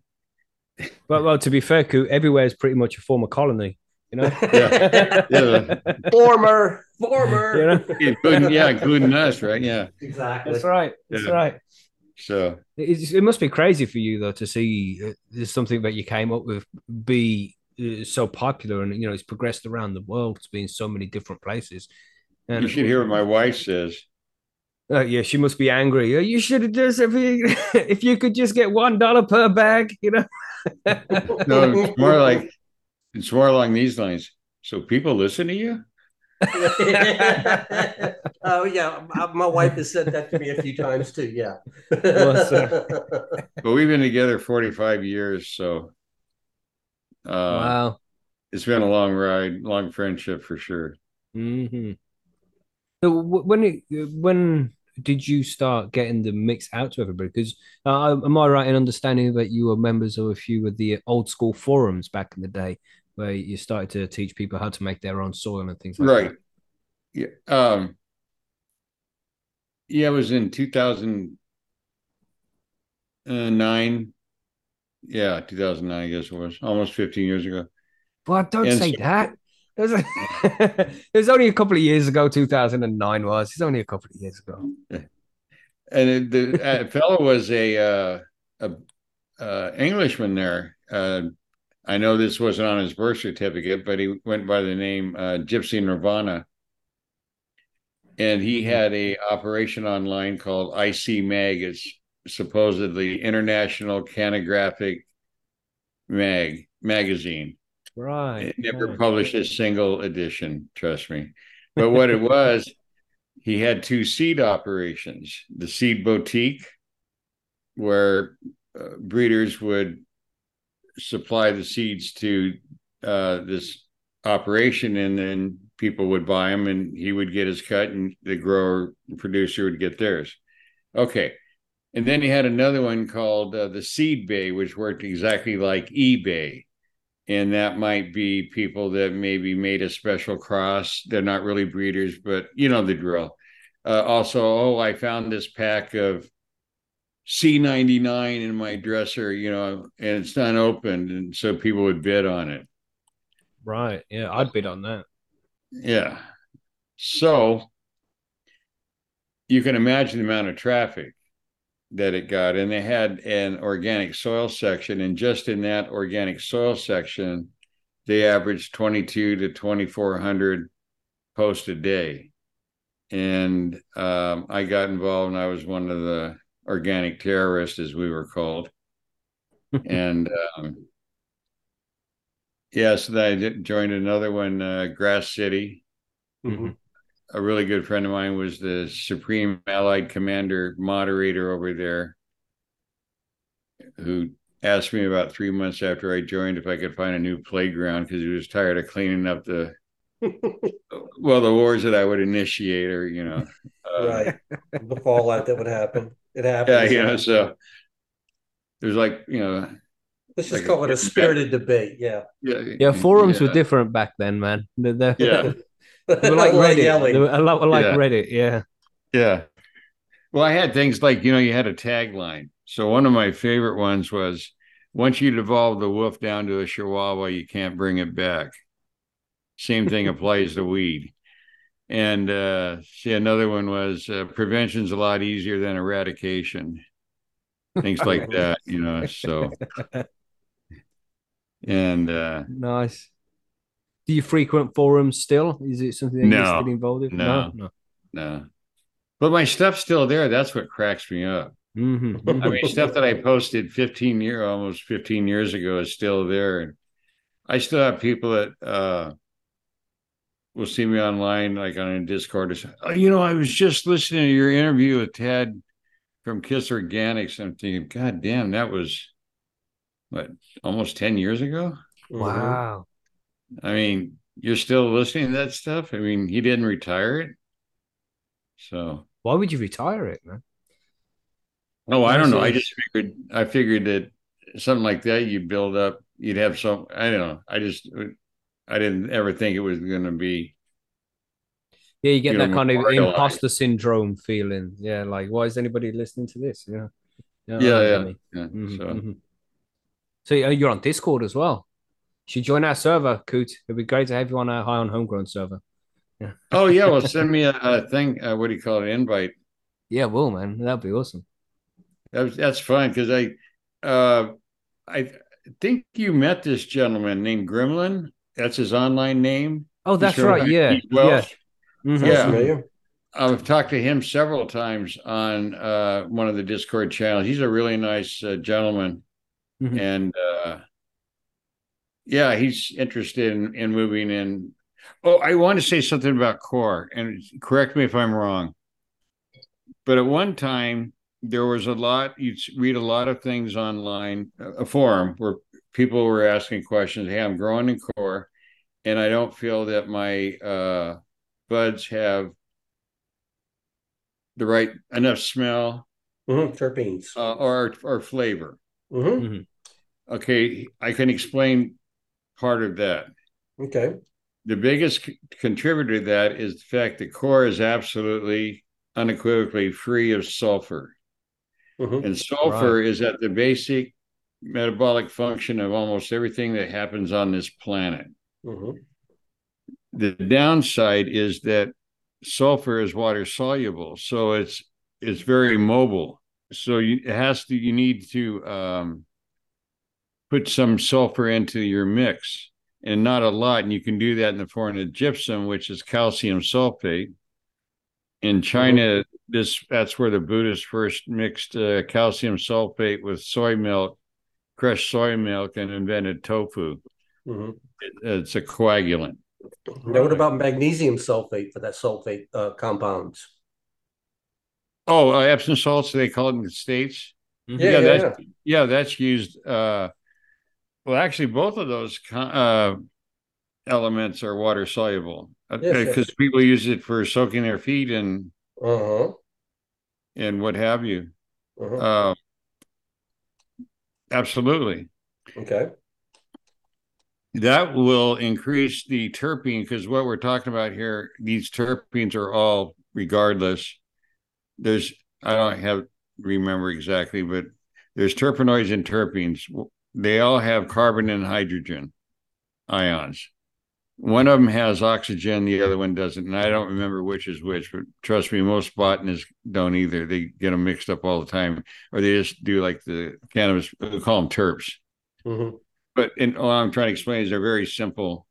Well, well, to be fair, Coot, everywhere is pretty much a former colony. You know. Yeah. Yeah. former, former. You know? including yeah, including us, right? Yeah. Exactly. That's right. That's Yeah. right. So It's, it must be crazy for you though to see uh, there's something that you came up with be uh, so popular and you know it's progressed around the world. to be in so many different places. And you should hear what my wife says. Uh, yeah, she must be angry. Uh, You should have just if you, if you could just get one dollar per bag, you know. No, it's more like it's more along these lines. So people listen to you? oh yeah, my, my wife has said that to me a few times too. Yeah. Well, But we've been together 45 years, so uh wow. it's been a long ride, long friendship for sure. hmm So when it, when did you start getting the mix out to everybody? Because uh, am I right in understanding that you were members of a few of the old school forums back in the day, where you started to teach people how to make their own soil and things like Right. that? Right. Yeah. Um yeah, it was in 2009. Yeah, 2009, I guess it was almost 15 years ago. But don't And say so- that. It was, it was only a couple of years ago. Two thousand and nine was. It's only a couple of years ago. and it, the uh, fellow was a uh, a uh, Englishman there. Uh, I know this wasn't on his birth certificate, but he went by the name uh, Gypsy Nirvana, and he had a operation online called IC Mag. It's supposedly International Cannagraphic Mag magazine. Right. It never right. published a single edition, trust me. But what it was, he had two seed operations the seed boutique, where uh, breeders would supply the seeds to uh, this operation, and then people would buy them, and he would get his cut, and the grower producer would get theirs. Okay. And then he had another one called uh, the Seed Bay, which worked exactly like eBay and that might be people that maybe made a special cross. They're not really breeders, but you know the drill. Uh, also, oh, I found this pack of C99 in my dresser, you know, and it's unopened, and so people would bid on it. Right. Yeah, I'd bid on that. Yeah. So you can imagine the amount of traffic that it got. And they had an organic soil section. And just in that organic soil section, they averaged 22 to 2,400 posts a day. And um, I got involved and I was one of the organic terrorist, as we were called. and um, yeah, so then I did, joined another one, uh, Grass City. Mhm. A really good friend of mine was the Supreme Allied Commander moderator over there, who asked me about three months after I joined if I could find a new playground because he was tired of cleaning up the well the wars that I would initiate or you know uh, Right. The fallout that would happen. It yeah happens. you know so there's like you know Let's just like call a- it a spirited debate. Yeah. yeah Yeah, forums yeah, were different back then, man. They're, they're, yeah they were like A lot of Reddit. yelling. They were a lot like Yeah. Reddit. Yeah. Yeah. Well, I had things like, you know, you had a tagline. So one of my favorite ones was once you devolve the wolf down to a chihuahua, you can't bring it back. Same thing applies to weed. And uh see another one was uh, prevention's a lot easier than eradication. Things like that, you know. So and uh Nice. Do you frequent forums still? Is it something that No. you're still involved in? No. no. no. But my stuff's still there. That's what cracks me up. hmm I mean, stuff that I posted 15 year, almost 15 years ago is still there. And I still have people that uh, will see me online, like on a Discord, and say, oh, you know, I was just listening to your interview with Ted from KIS Organics. I'm thinking, God damn, that was what, almost 10 years ago? Mhm. Wow. I mean, you're still listening to that stuff? I mean, he didn't retire it. So, Why would you retire it, man? oh, I don't know. I just figured, I figured that something like that you'd build up you'd have some i don't know i just i didn't ever think it was going to be Yeah, you get You that know, kind of imposter syndrome feeling. Yeah, like why is anybody listening to this? Yeah. yeah I know what you yeah, mean. yeah. Mhm, so mhm. So uh, you're on Discord as well. You should join our server, Coot. It'd be great to have you on our High on Homegrown server. Yeah. oh yeah well send me a, a thing uh, what do you call it invite Yeah, will man. That'd be awesome. that's, that's fine because i uh i think you met this gentleman named gremlin that's his online name Oh, that's He's right. Yeah, East Welsh. yeah. Yeah. I've talked to him several times on uh, one of the Discord channels. He's a really nice uh, gentleman, Mhm. and uh, yeah, he's interested in, in moving in. Oh, I want to say something about core, and correct me if I'm wrong. But at one time, there was a lot. You'd read a lot of things online, a forum where people were asking questions. Hey, I'm growing in core, and I don't feel that my uh, buds have the right enough smell Mhm, Terpenes. uh, or or flavor. Mhm, Okay, I can explain part of that. Okay. The biggest c- contributor to that is the fact that core is absolutely unequivocally free of sulfur. Mhm, And sulfur is at the basic metabolic function of almost everything that happens on this planet. mhm, The downside is that sulfur is water soluble, so it's it's very mobile. So you it has to you need to um, put some sulfur into your mix, and not a lot. And you can do that in the form of gypsum, which is calcium sulfate. In China, this that's where the Buddhists first mixed uh, calcium sulfate with soy milk, crushed soy milk, and invented tofu. mhm. It- it's a coagulant. Now, what about magnesium sulfate for that sulfate uh, compounds? Oh, uh, Epsom salts, they call it in the states. Mhm. Yeah, yeah, yeah, that's yeah, that's used. Uh, well, actually, both of those co- uh, elements are water soluble because Yes, yes. people use it for soaking their feet and Uh-huh. And what have you. uh-huh. Uh, absolutely, Okay. that will increase the terpene because what we're talking about here, these terpenes are all regardless. There's I don't have remember exactly, but there's terpenoids and terpenes. They all have carbon and hydrogen ions. One of them has oxygen, the other one doesn't. And I don't remember which is which, but trust me, most botanists don't either. They get them mixed up all the time, or they just do like the cannabis, we call them terps. Mhm. But in, all I'm trying to explain is they're very simple.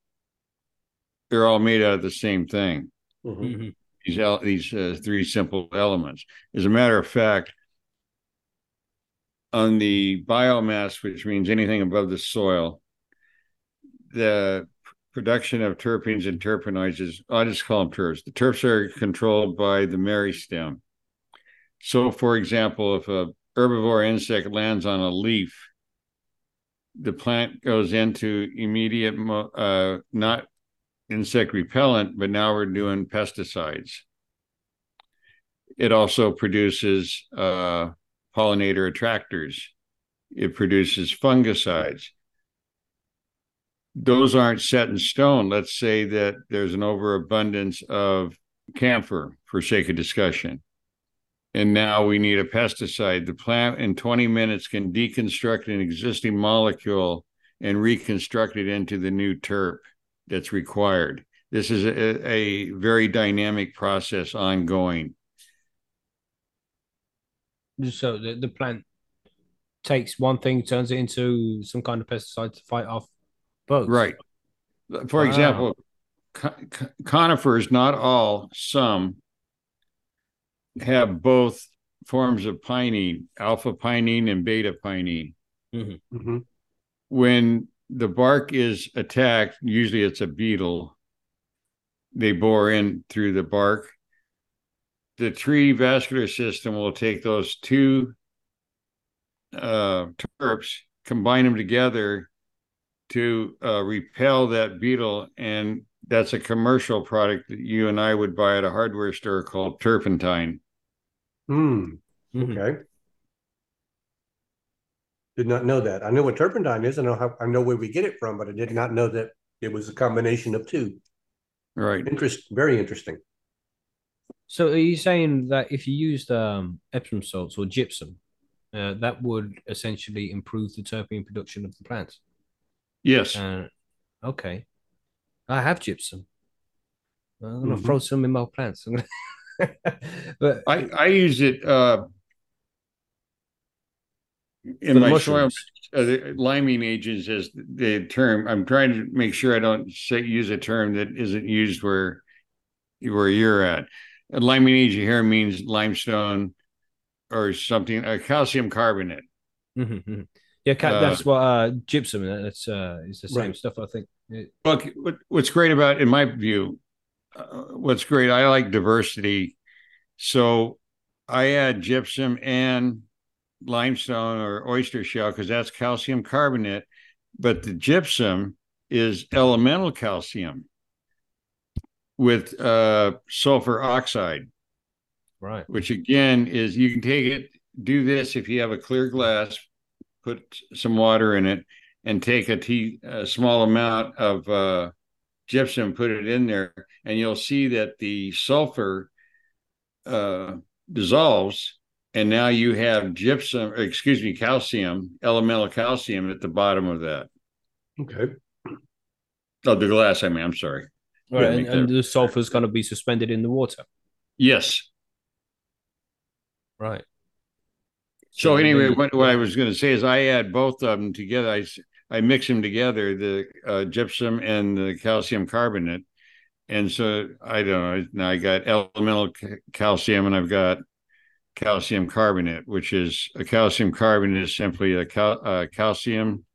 They're all made out of the same thing Mhm. Mhm. these el- these uh, three simple elements. As a matter of fact, on the biomass, which means anything above the soil, the production of terpenes and terpenoids is, I just call them terps. The terps are controlled by the meristem. So, for example, if a herbivore insect lands on a leaf, the plant goes into immediate, uh, not insect repellent, but now we're doing pesticides. It also produces uh, pollinator attractors. It produces fungicides. Those aren't set in stone. Let's say that there's an overabundance of camphor for sake of discussion. And now we need a pesticide. The plant in 20 minutes can deconstruct an existing molecule and reconstruct it into the new terp that's required. This is a, a very dynamic process ongoing. So the, the plant takes one thing, turns it into some kind of pesticide to fight off bugs. Right. For wow. example, conifers, not all, some have both forms of pinene, alpha pinene and beta pinene. Mm-hmm. Mm-hmm. When the bark is attacked, usually it's a beetle, they bore in through the bark the tree vascular system will take those two uh, terps, combine them together to uh, repel that beetle. And that's a commercial product that you and I would buy at a hardware store called turpentine. Hmm. Mm-hmm. Okay. Did not know that. I know what turpentine is. I know how I know where we get it from, but I did not know that it was a combination of two. Right. Interest. Very interesting. So are you saying that if you used um, Epsom salts or gypsum, uh, that would essentially improve the terpene production of the plants? Yes. Uh, okay. I have gypsum. I'm gonna mm-hmm. throw some in my plants. but I I use it uh, in my soil. Uh, liming agents is the term. I'm trying to make sure I don't say use a term that isn't used where where you're at limeynese here means limestone or something, a calcium carbonate. Mm-hmm. Yeah, uh, that's what uh, gypsum. That's uh, is the same right. stuff. I think. Look, what's great about, in my view, uh, what's great. I like diversity, so I add gypsum and limestone or oyster shell because that's calcium carbonate, but the gypsum is elemental calcium with uh, sulfur oxide. Right. Which again is you can take it, do this if you have a clear glass, put some water in it, and take a, tea, a small amount of uh, gypsum, put it in there, and you'll see that the sulfur uh, dissolves. And now you have gypsum, excuse me, calcium, elemental calcium at the bottom of that. Okay. Oh, the glass, I mean, I'm sorry. Right, and, and the sulfur is going to be suspended in the water. Yes. Right. So, so anyway, what, what I was going to say is I add both of them together. I, I mix them together, the uh, gypsum and the calcium carbonate. And so I don't know. Now I got elemental calcium and I've got calcium carbonate, which is a calcium carbonate is simply a cal- uh, calcium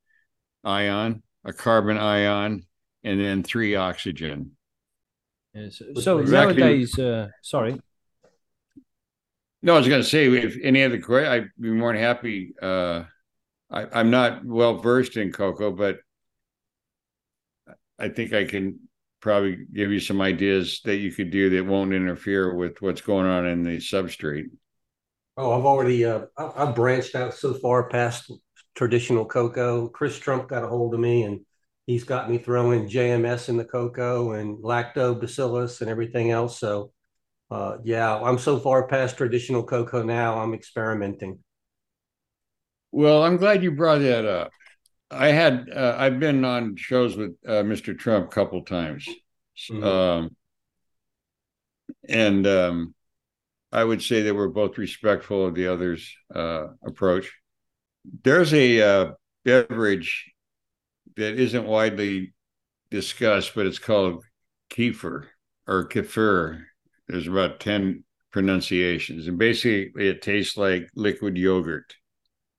ion, a carbon ion, and then three oxygen. Yes. So exactly. nowadays, uh, sorry. No, I was going to say, if any other questions, I'd be more than happy. Uh, I, am not well versed in coco, but I think I can probably give you some ideas that you could do that won't interfere with what's going on in the substrate. Oh, I've already uh, I've branched out so far past traditional coco. Chris Trump got a hold of me and he's got me throwing JMS in the coco and lactobacillus and everything else. So, uh, yeah, I'm so far past traditional coco now. I'm experimenting. Well, I'm glad you brought that up. I had uh, I've been on shows with uh, Mr. Trump a couple times, mm-hmm. um, and um, I would say that we're both respectful of the other's uh, approach. There's a uh, beverage that isn't widely discussed, but it's called kefir or kefir. There's about 10 pronunciations. And basically, it tastes like liquid yogurt.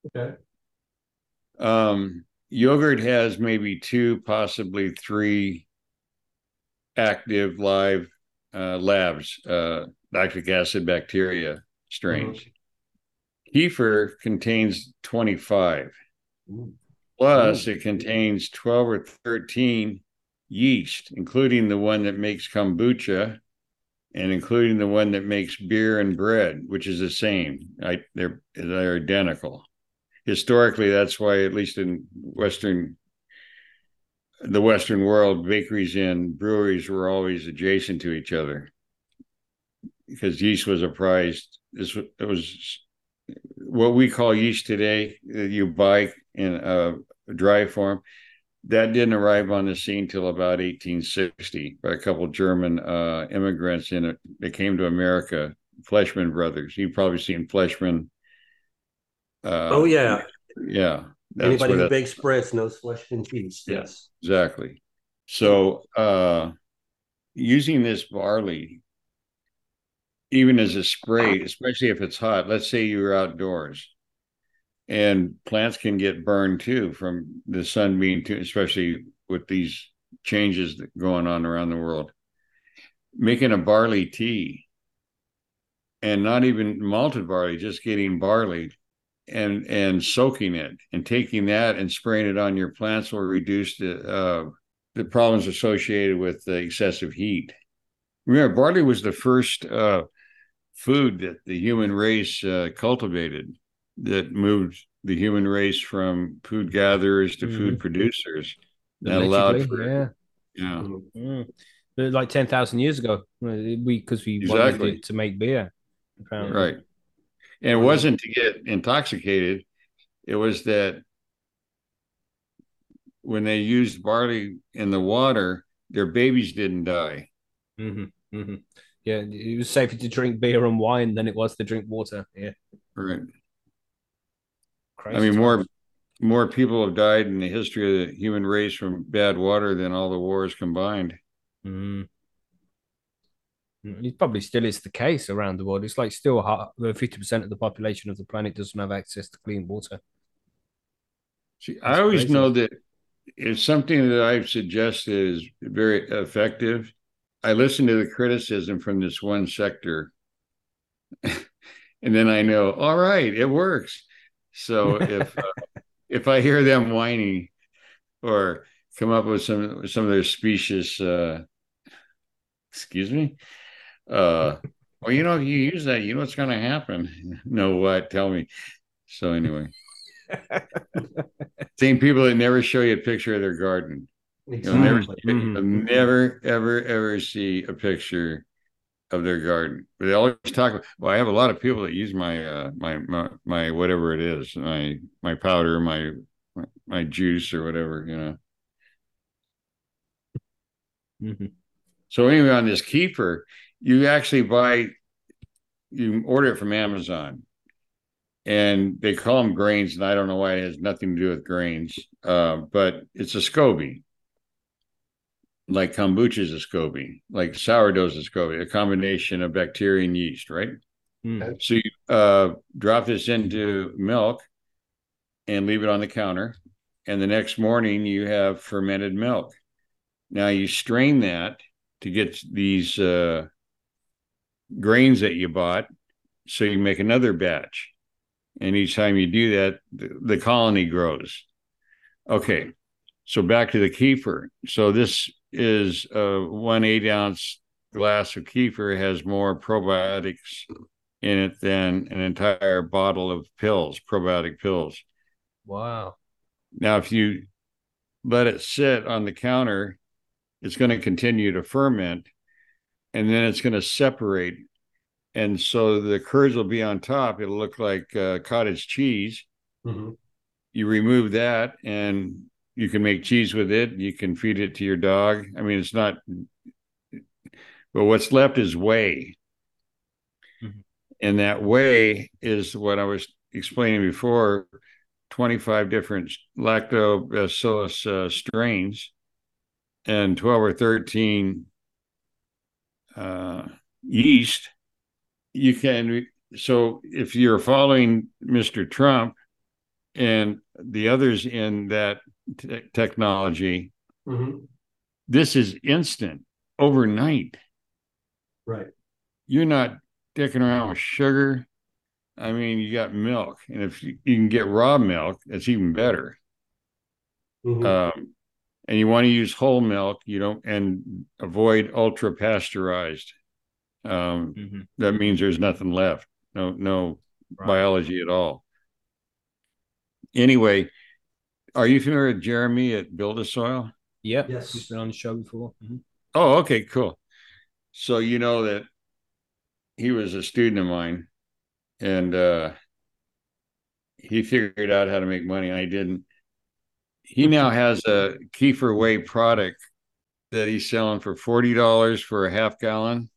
Okay. Um, yogurt has maybe two, possibly three active live uh, labs, uh, lactic acid bacteria strains. Kefir contains 25. Ooh. Plus, Ooh. it contains 12 or 13 yeast, including the one that makes kombucha and including the one that makes beer and bread, which is the same. I, they're they're identical. Historically, that's why, at least in Western the Western world, bakeries and breweries were always adjacent to each other because yeast was a prized. This was, it was what we call yeast today. You buy in a dry form. That didn't arrive on the scene till about 1860 by a couple German uh, immigrants in it. They came to America, Fleischmann brothers. You've probably seen Fleischmann. Uh, Oh, yeah. yeah. That's Anybody who bakes breads knows Fleischmann's. Yeah. Yes. Exactly. So uh using this barley even as a spray, especially if it's hot, let's say you're outdoors and plants can get burned too from the sun being too, especially with these changes that going on around the world. Making a barley tea and not even malted barley, just getting barley and and soaking it and taking that and spraying it on your plants will reduce the uh, the problems associated with the excessive heat. Remember, barley was the first uh, food that the human race uh, cultivated that moved the human race from food gatherers to food producers. That allowed for yeah. yeah, Mm. Like ten thousand years ago, we because we wanted Exactly. it to make beer. apparently. right. And it wasn't to get intoxicated; it was that when they used barley in the water, their babies didn't die. hmm hmm Yeah, it was safer to drink beer and wine than it was to drink water. Yeah, Right. Crazy. I mean, more more people have died in the history of the human race from bad water than all the wars combined. Mm, It probably still is the case around the world. It's like still fifty percent of the population of the planet doesn't have access to clean water. See, That's I always crazy. know that it's something that I've suggested is very effective, I listen to the criticism from this one sector, and then I know, all right, it works. So if uh, if I hear them whining or come up with some some of their specious, uh, excuse me, uh, well, you know, if you use that, you know what's going to happen. No, what? Tell me. So anyway. Same people that never show you a picture of their garden. You'll never, Exactly. Mhm. you'll never, ever, ever see a picture of their garden. But they always talk. About, well, I have a lot of people that use my uh, my, my my whatever it is, my my powder, my my juice or whatever, you know. Mhm. So anyway, on this kefir, you actually buy, you order it from Amazon, and they call them grains, and I don't know why it has nothing to do with grains, uh, but it's a SCOBY. Like kombucha is a SCOBY, like sourdough is a SCOBY, a combination of bacteria and yeast, right? Mm. So you uh, drop this into milk and leave it on the counter, and the next morning you have fermented milk. Now you strain that to get these uh, grains that you bought, so you make another batch, and each time you do that, the, the colony grows. Okay, so back to the kefir. So this is a one eight ounce glass of kefir has more probiotics in it than an entire bottle of pills, probiotic pills. Wow. Now, if you let it sit on the counter, it's going to continue to ferment and then it's going to separate. And so the curds will be on top. It'll look like uh, cottage cheese. Mhm. You remove that and you can make cheese with it. You can feed it to your dog. I mean, it's not, but what's left is whey. Mhm. And that whey is what I was explaining before 25 different lactobacillus uh, strains and 12 or 13 uh, yeast. You can, so if you're following Mr. Trump and the others in that te- technology, Mhm. this is instant overnight. Right. You're not dicking around with sugar. I mean, you got milk, and if you, you can get raw milk, it's even better. Mhm. Um, and you want to use whole milk, you don't, and avoid ultra pasteurized. Um, Mhm. that means there's nothing left, no, no Right. biology at all. Anyway, are you familiar with Jeremy at Build a Soil? Yeah. Yes. He's been on the show before. Mhm. Oh, okay, cool. So you know that he was a student of mine and uh he figured out how to make money. I didn't. He now has a Kefir Whey product that he's selling for forty dollars for a half gallon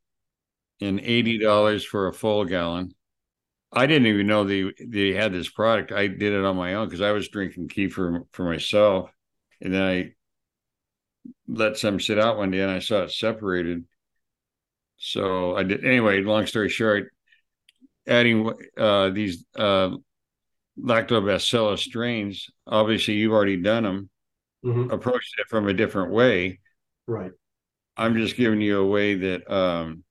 and eighty dollars for a full gallon. I didn't even know they they had this product. I did it on my own because I was drinking kefir for myself, and then I let some sit out one day and I saw it separated. So I did anyway. Long story short, adding uh, these uh, lactobacillus strains. Obviously, you've already done them. Mhm. Approached it from a different way. Right. I'm just giving you a way that um,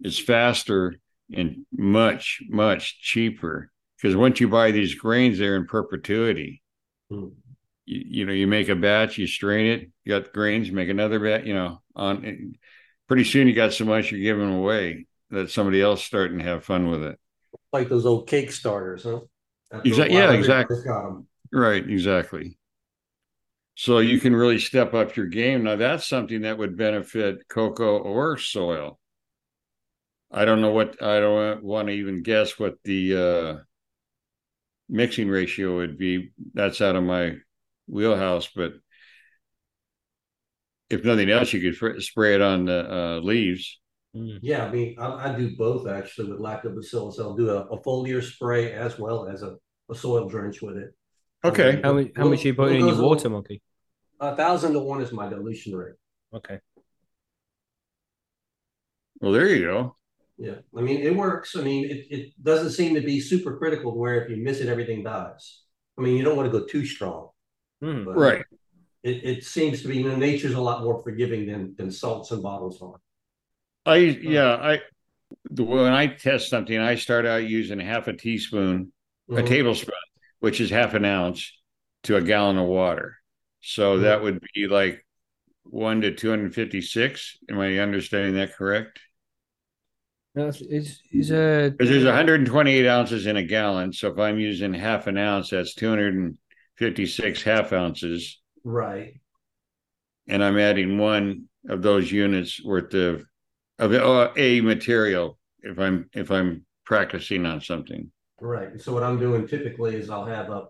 is faster and much much cheaper. Because once you buy these grains, they're in perpetuity. Hmm. You, you know, you make a batch, you strain it, you got grains, make another batch. You know, on pretty soon you got so much you're giving away that somebody else starting to have fun with it. Like those old cake starters, huh? After a Exact- while, yeah, exactly. Right, exactly. So you can really step up your game. Now that's something that would benefit coco or soil. I don't know what I don't want to even guess what the uh mixing ratio would be. That's out of my wheelhouse, but if nothing else, you could fr- spray it on the uh, leaves. Mm. Yeah, I mean, I, I do both actually with lactobacillus. I'll do a, a foliar spray as well as a, a soil drench with it. Okay. How much? How much are you putting in your water, monkey? A thousand to one is my dilution rate. Okay. Well, there you go. Yeah, I mean, it works. I mean, it, it doesn't seem to be super critical to where if you miss it, everything dies. I mean, you don't want to go too strong. Mm. Right. It, it seems to be, you know, nature's a lot more forgiving than, than salts and bottles are. I yeah, I when I test something, I start out using half a teaspoon a Mhm. tablespoon, which is half an ounce to a gallon of water. So Mhm. that would be like one to 256. Am I understanding that correct? No, it's, it's, it's a. Because there's 128 ounces in a gallon. So if I'm using half an ounce, that's 256 half ounces. Right. And I'm adding one of those units worth of of uh, a material if I'm if I'm practicing on something. Right. So what I'm doing typically is I'll have a,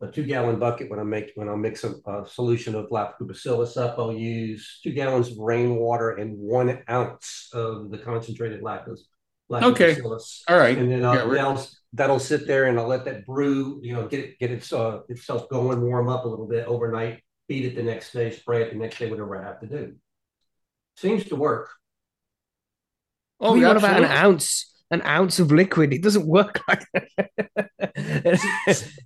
a two gallon bucket when I make, when I mix a, a solution of lactobacillus up, I'll use two gallons of rainwater and one ounce of the concentrated lactose. Okay. All right. And then I'll, we're- that'll, that'll sit there and I'll let that brew, you know, get it, get its, uh, itself going, warm up a little bit overnight, feed it the next day, spray it the next day, whatever I have to do. Seems to work. Oh, we got about an ounce, an ounce of liquid. It doesn't work like that.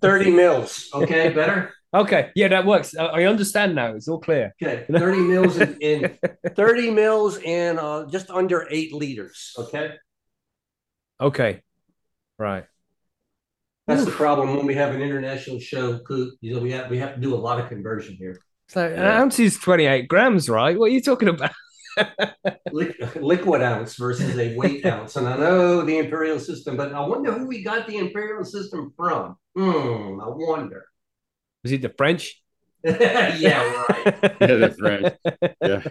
Thirty mils, okay, better? okay, yeah, that works. I, understand now. It's all clear. Okay, thirty mils in, in thirty mils in uh just under eight liters. Okay, Okay, right. that's the problem when we have an international show. Coot, You know, we have we have to do a lot of conversion here. So an Yeah. ounce is twenty-eight grams, right? What are you talking about? Li- liquid ounce versus a weight ounce, and I know the imperial system, but I wonder who we got the imperial system from. Hmm, I wonder. Was it the French? yeah, right. Yeah, the French. Yeah.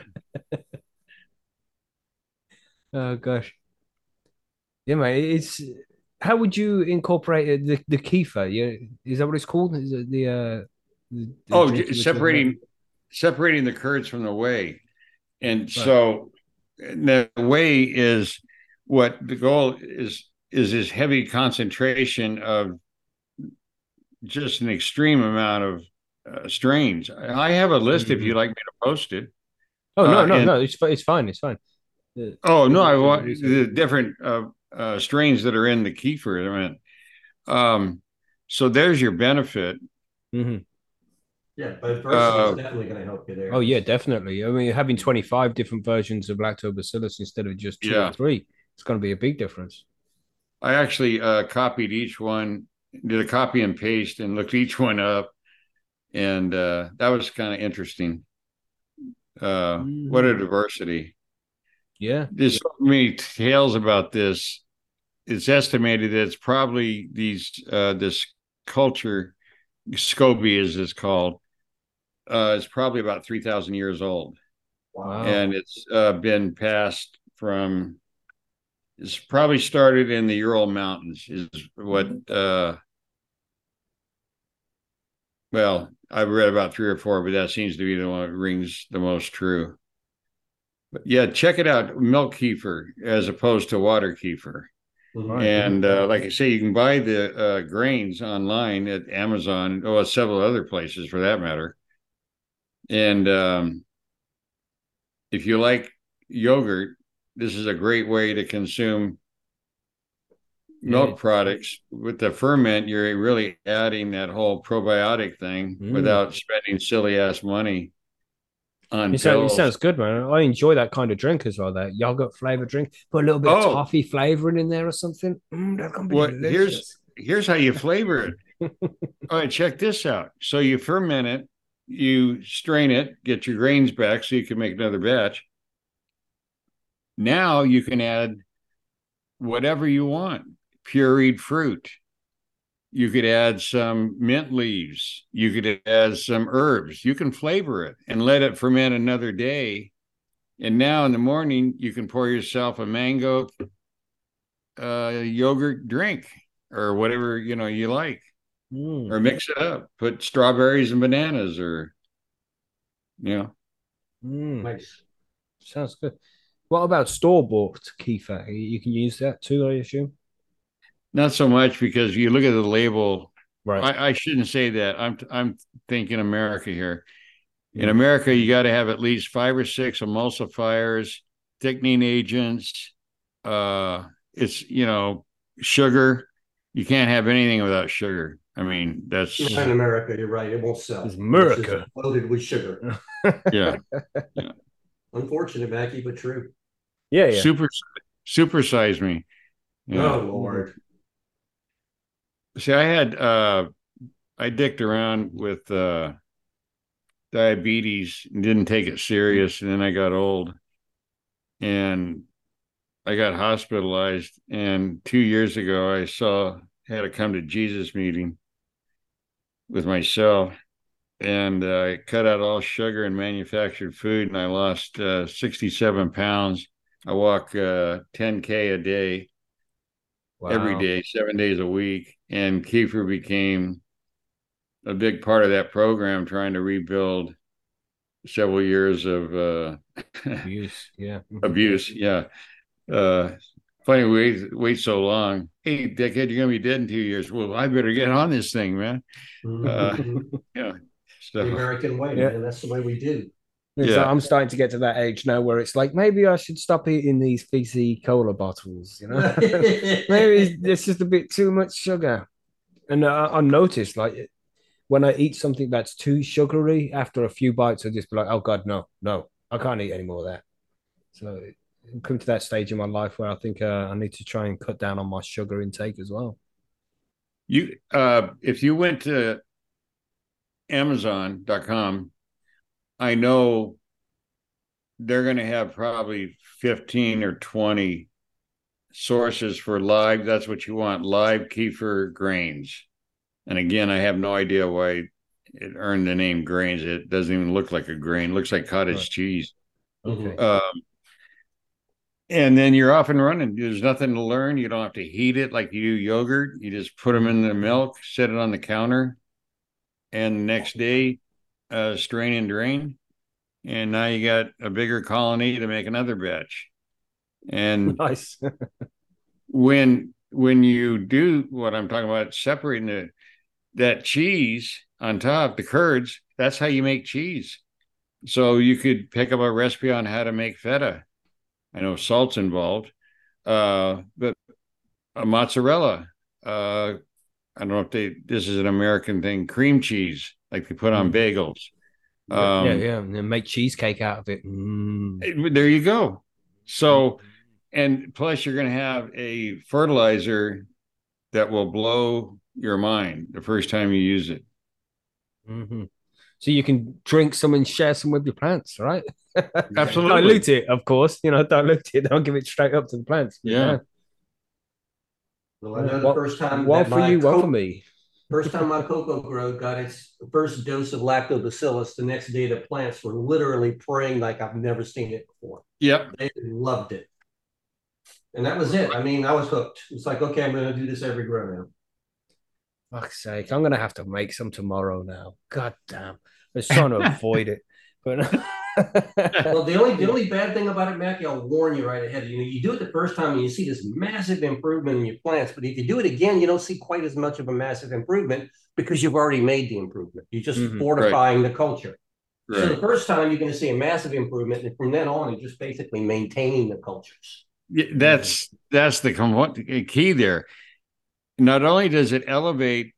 Oh gosh. Yeah, mate. It's how would you incorporate the the kefir? Yeah, is that what it's called? Is it the uh? The, the Oh, drink j- you were separating separating the curds from the whey. And so the way is what the goal is is this heavy concentration of just an extreme amount of uh, strains. I have a list if you'd like me to post it. Oh no, uh, no, and- no! It's it's fine. It's fine. Uh, Oh no, I want the different uh, uh, strains that are in the kefir. I mean, um, So there's your benefit. hmm Yeah, but diversity Uh, is definitely going to help you there. Oh yeah, definitely. I mean, having twenty five different versions of lactobacillus instead of just two Yeah. or three, it's going to be a big difference. I actually uh, copied each one, did a copy and paste, and looked each one up, and uh, that was kind of interesting. Uh, What a Mhm. diversity! Yeah. There's so many tales about this. It's estimated that it's probably these uh, this culture, SCOBY as it's called, uh, is probably about three thousand years old. Wow. and it's uh, been passed from it's probably started in the Ural Mountains is what uh well I've read about three or four but that seems to be the one that rings the most true but yeah check it out milk kefir as opposed to water kefir Mhm. and uh, like I say you can buy the uh, grains online at Amazon or several other places for that matter and um if you like yogurt, this is a great way to consume milk products. With the ferment, you're really adding that whole probiotic thing Mm. without spending silly ass money on It sounds, it sounds good, man. I enjoy that kind of drink as well. That yogurt flavored drink. Put a little bit of Oh. toffee flavoring in there or something. Mm, that can be What- delicious. here's- Here's how you flavor it. All right, check this out. So you ferment it, you strain it, get your grains back so you can make another batch. Now you can add whatever you want pureed fruit. You could add some mint leaves. You could add some herbs. You can flavor it and let it ferment another day. And now in the morning, you can pour yourself a mango uh, yogurt drink or whatever you know you like Mm. or mix it up put strawberries and bananas or you know Mm. Nice. Sounds good. What about store bought kefir? You can use that too, I assume. not so much because you look at the label Right. I, I shouldn't say that i'm i'm thinking america here in Mm. america you got to have at least five or six emulsifiers thickening agents uh it's you know sugar you can't have anything without sugar i mean that's In America, you're right. It won't sell. It's America. It's loaded with sugar. yeah Unfortunate, Mackie, but true. yeah, yeah. super supersize me yeah. Oh Lord. See, I had uh I dicked around with uh diabetes and didn't take it serious, and then I got old and I got hospitalized. And two years ago I saw had a come to Jesus meeting with myself and uh, I cut out all sugar and manufactured food and I lost uh, 67 pounds. I walk uh 10k a day every Wow. day, seven days a week. And Kefir became a big part of that program, trying to rebuild several years of uh, Abuse. Yeah. abuse. Yeah. Funny, wait, wait so long. Hey, dickhead, you're going to be dead in two years. Well, I better get on this thing, man. Uh, Yeah. the So, American way, Yeah. man. That's the way we do. It's Yeah. like I'm starting to get to that age now where it's like maybe I should stop eating these fizzy cola bottles, you know? maybe it's just a bit too much sugar. And I, I noticed like when I eat something that's too sugary, after a few bites, I just be like, oh God, no, no, I can't eat any more of that. So I've come to that stage in my life where I think uh, I need to try and cut down on my sugar intake as well. you, uh, if you went to Amazon.com, I know they're going to have probably 15 or 20 sources for live. That's what you want live kefir grains. And again, I have no idea why it earned the name grains. It doesn't even look like a grain, it looks like cottage Right. cheese. Okay. Um, and then you're off and running. There's nothing to learn. You don't have to heat it like you do yogurt. You just put them in the milk, set it on the counter, and the next day, uh, strain and drain. And now you got a bigger colony to make another batch. And Nice. when when you do what I'm talking about, separating the that cheese on top, the curds, that's how you make cheese. So you could pick up a recipe on how to make feta. I know salt's involved, uh, but a mozzarella, uh, I don't know if they this is an American thing, cream cheese, like they put on Mm. bagels. Um, yeah, yeah, and then make cheesecake out of it. Mm. there you go. So, and plus you're going to have a fertilizer that will blow your mind the first time you use it. hmm So you can drink some and share some with your plants, right? Absolutely. dilute it, of course. You know, dilute it. Don't give it straight up to the plants. Yeah. Well, I know the One- first time One that for my you, one co- for me. First time my coco grow got its first dose of lactobacillus, the next day the plants were literally praying like I've never seen it before. Yep. They loved it. And that was it. I mean, I was hooked. It's like, okay, I'm going to do this every grow now. Fuck's sake, I'm gonna have to make some tomorrow now. God damn. I was trying to avoid it. But Well, the only the only bad thing about it, Mackie, I'll warn you right ahead. You know, you do it the first time and you see this massive improvement in your plants, but if you do it again, you don't see quite as much of a massive improvement because you've already made the improvement. You're just Mhm, fortifying the culture. So the first time you're going to see a massive improvement, and from then on, it's just basically maintaining the cultures. Yeah, That's that's the key there. Not only does it elevate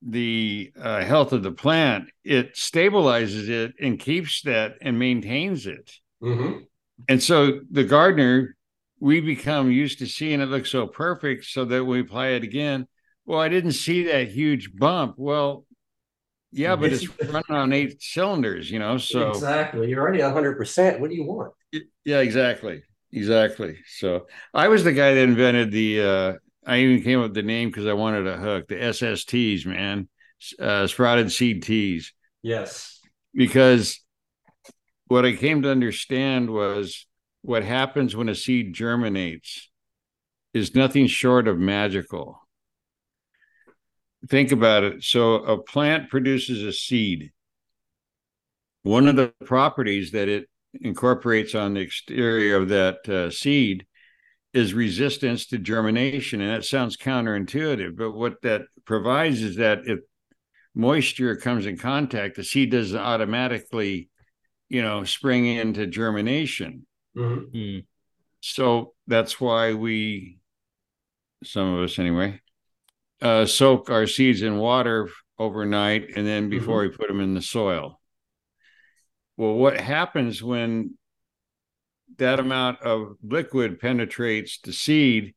the uh, health of the plant, it stabilizes it and keeps that and maintains it. Mm-hmm. And so the gardener, we become used to seeing it look so perfect so that we apply it again. Well, I didn't see that huge bump. Well, yeah, but it's running on eight cylinders, you know. So exactly, you're already hundred percent. What do you want? yeah, exactly. Exactly. So I was the guy that invented the uh I even came up with the name because I wanted a hook, the SSTs, man. Uh sprouted seed teas. Yes. because what I came to understand was what happens when a seed germinates is nothing short of magical. Think about it. So, a plant produces a seed. One of the properties that it incorporates on the exterior of that uh, seed is resistance to germination. And that sounds counterintuitive, but what that provides is that if moisture comes in contact, the seed doesn't automatically, you know, spring into germination. Mhm. Mm. So that's why we, some of us anyway, uh, soak our seeds in water overnight and then before we put them in the soil. Well, what happens when that amount of liquid penetrates the seed?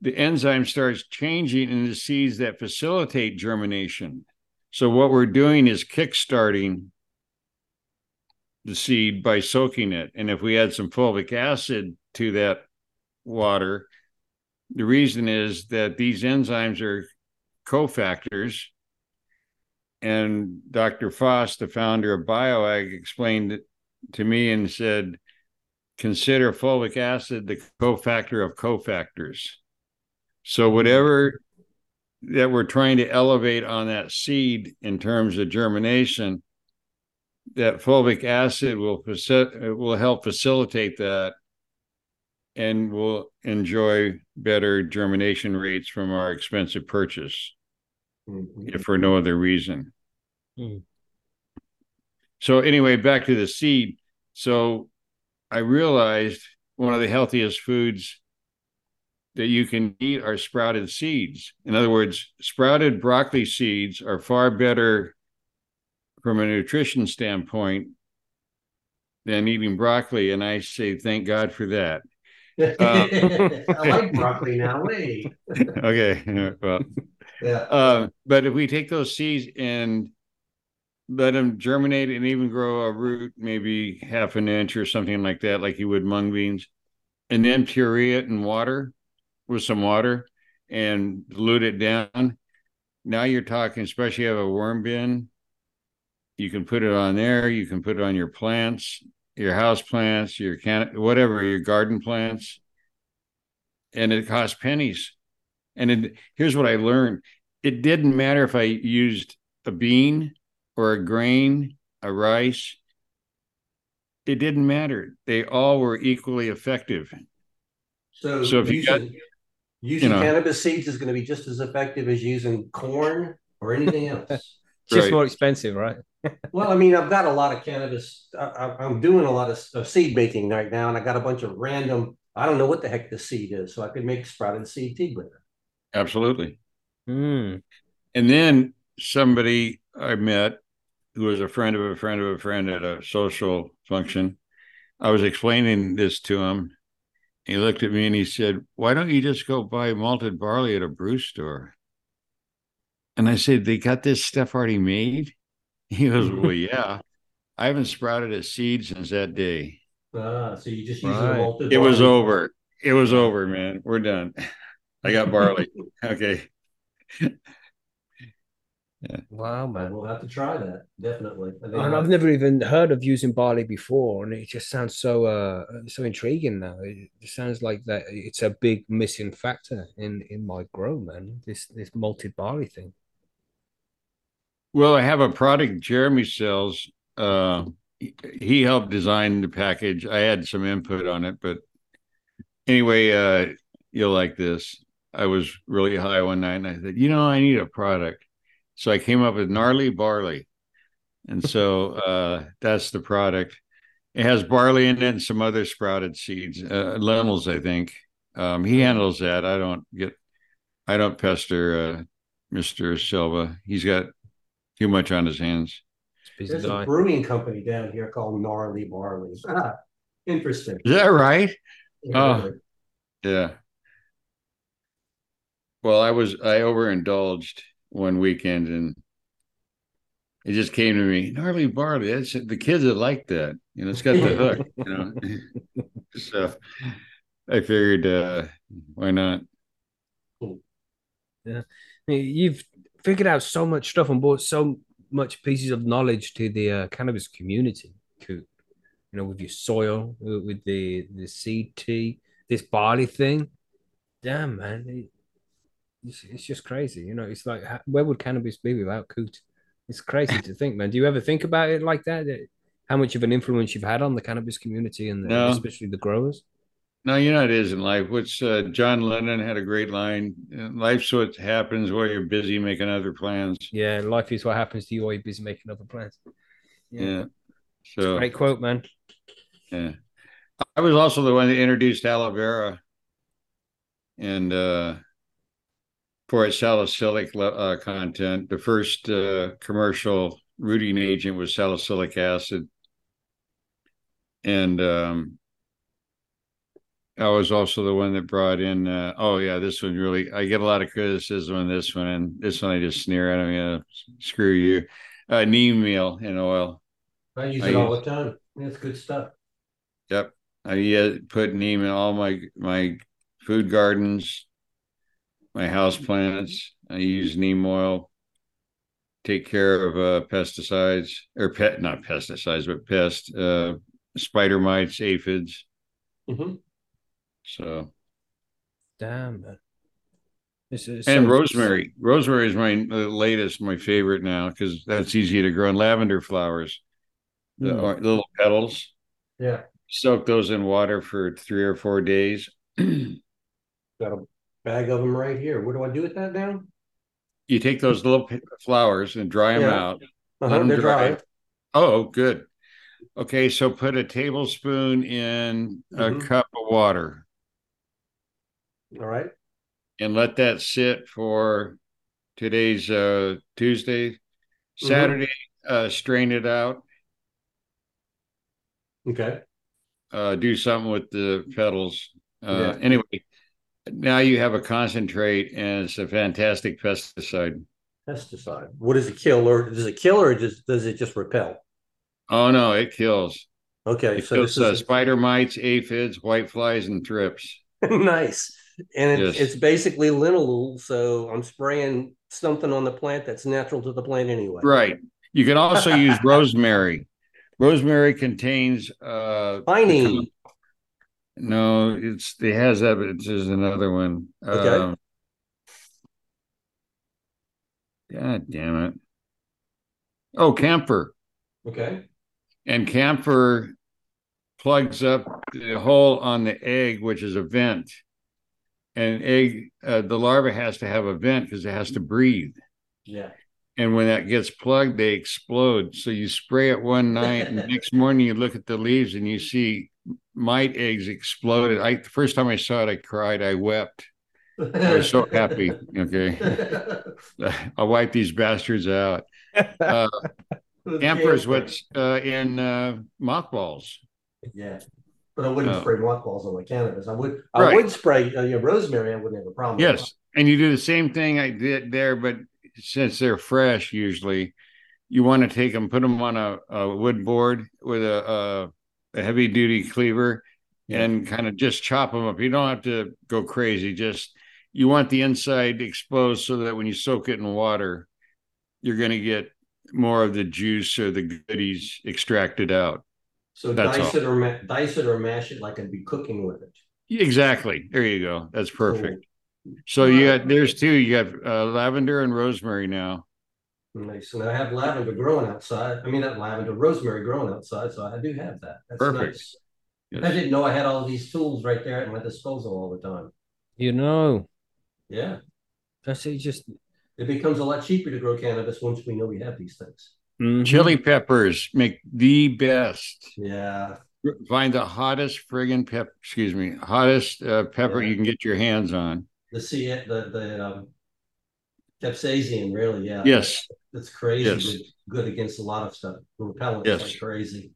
The enzyme starts changing in the seeds that facilitate germination. So, what we're doing is kickstarting the seed by soaking it. And if we add some fulvic acid to that water, the reason is that these enzymes are cofactors. And Dr. Foss, the founder of BioAg, explained it to me and said, consider fulvic acid the cofactor of cofactors. So, whatever that we're trying to elevate on that seed in terms of germination, that fulvic acid will faci- will help facilitate that and will enjoy better germination rates from our expensive purchase Mhm. if for no other reason. Hmm. So anyway, back to the seed. So I realized one of the healthiest foods that you can eat are sprouted seeds. In other words, sprouted broccoli seeds are far better from a nutrition standpoint than eating broccoli. And I say, thank God for that. I like broccoli now. Wait. okay. Well, Yeah. uh, but if we take those seeds and let them germinate and even grow a root, maybe half an inch or something like that, like you would mung beans, and then puree it in water with some water and dilute it down. Now you're talking, especially you have a worm bin, you can put it on there. You can put it on your plants, your house plants, your can, whatever, your garden plants, and it costs pennies. And it, here's what I learned: it didn't matter if I used a bean or a grain, a rice. It didn't matter. They all were equally effective. So, So if you using, got- using you know. cannabis seeds is going to be just as effective as using corn or anything else. Just Right. more expensive, right? well, I mean, I've got a lot of cannabis. I, I- I'm doing a lot of, of seed making right now, and I got a bunch of random. I don't know what the heck the seed is, so I could make sprouted seed tea with it. Absolutely. Mm. And then somebody I met who was a friend of a friend of a friend at a social function, I was explaining this to him. He looked at me and he said, Why don't you just go buy malted barley at a brew store? And I said, They got this stuff already made? He goes, Well, yeah. I haven't sprouted a seed since that day. Ah, so you just use Right. the malted It was over. It was over, man. We're done. I got barley. Okay. Wow, man. We'll have to try that definitely. I think And I've never even heard of using barley before, and it just sounds so uh so intriguing now. It sounds like that it's a big missing factor in in my grow, man. This this malted barley thing. Well, I have a product Jeremy sells. Uh, he- he helped design the package. I had some input on it, but anyway, uh, you'll like this. I was really high one night and I said, you know, I need a product. So I came up with gnarly barley. And so uh, that's the product. It has barley in it and some other sprouted seeds, uh, lentils, I think. Um, he handles that. I don't get, I don't pester uh, Mr. Silva. He's got too much on his hands. There's a brewing company down here called Gnarly Barley. Ah, interesting. Is that right? Yeah. Oh. Yeah. Well, I was I overindulged one weekend and it just came to me, gnarly barley. That's the kids that like that. You know, it's got the hook, you know. so I figured uh why not? Yeah, you've figured out so much stuff and brought so much pieces of knowledge to the uh, cannabis community, Coot. You know, with your soil, with the the tea, this barley thing. Damn, man, it's, it's just crazy. You know, it's like where would cannabis be without Coot? It's crazy to think, man. Do you ever think about it like that? how much of an influence you've had on the cannabis community and the, No. especially the growers? No, you know it is in life. What's uh, John Lennon had a great line. uh, Life's what happens while you're busy making other plans. Yeah, life is what happens to you while you're busy making other plans. Yeah. So Great quote, man. Yeah. I was also the one that introduced aloe vera and uh, for its salicylic uh, content. The first uh, commercial rooting agent was salicylic acid. And um, I was also the one that brought in, uh, oh, yeah, this one really, I get a lot of criticism on this one. And this one I just sneer at yeah, screw you. Uh, neem meal and oil. I use I it all use- the time. It's good stuff. Yep. I yeah, put neem in all my my food gardens, my house plants. I use neem oil. Take care of uh, pesticides or pet not pesticides but pest uh, spider mites, aphids. Mhm. So Damn, man. It's, it's and so- rosemary. Rosemary is my uh, latest, my favorite now because that's easy to grow. And lavender flowers, the Mm. or- little petals. Yeah. Soak those in water for three or four days. Got a bag of them right here. What do I do with that now? you take those little flowers and dry them Yeah. out. Uh-huh, 'em they're dry. dry. Oh, good. Okay, so put a tablespoon in a Mhm. cup of water All right. and let that sit for today's uh Tuesday. Mm-hmm. Saturday, uh strain it out. Okay. Uh do something with the petals. Uh Yeah. anyway, now you have a concentrate and it's a fantastic pesticide. Pesticide. What does it kill, or does it kill, or just does it just repel? Oh no, it kills. Okay, It so kills this uh, spider mites, aphids, white flies, and thrips. nice, and it's, Yes. it's basically linalool. So I'm spraying something on the plant that's natural to the plant anyway. Right. You can also use rosemary. Rosemary contains uh Pinene. No, it's it has that, but it's there's another one. Okay. Um, God damn it. Oh, camphor. Okay. And camphor plugs up the hole on the egg, which is a vent. And egg, uh, the larva has to have a vent because it has to breathe. Yeah. and when that gets plugged they explode so you spray it one night and the next morning you look at the leaves and you see mite eggs exploded i the first time i saw it i cried i wept I was so happy. Okay. I'll wipe these bastards out. Uh, is what's uh, in uh, mothballs. Yeah. But I wouldn't Oh. spray mothballs on my cannabis. I would I Right. would spray uh, yeah, rosemary, I wouldn't have a problem. Yes. And you do the same thing I did there, but since they're fresh, usually you want to take them, put them on a, a wood board with a, a, a heavy duty cleaver Yeah. and kind of just chop them up. You don't have to go crazy. Just you want the inside exposed so that when you soak it in water, you're going to get more of the juice or the goodies extracted out. So That's dice all. it or ma- dice it or mash it like I'd be cooking with it. Exactly. There you go. That's perfect. So you got there's two. You got uh, lavender and rosemary now. Nice. And I have lavender growing outside. I mean, not lavender, rosemary growing outside. So I do have that. That's Perfect. nice. Yes. I didn't know I had all these tools right there at my disposal all the time. You know, Yeah. that's it. Just It becomes a lot cheaper to grow cannabis once we know we have these things. Mhm. Chili peppers make the best. Yeah. Find the hottest friggin' pep. Excuse me, hottest uh, pepper Yeah. you can get your hands on. The see it, the the um capsaicin, really, yeah. Yes. It's crazy Yes. good, good against a lot of stuff. Repellents Yes. like crazy.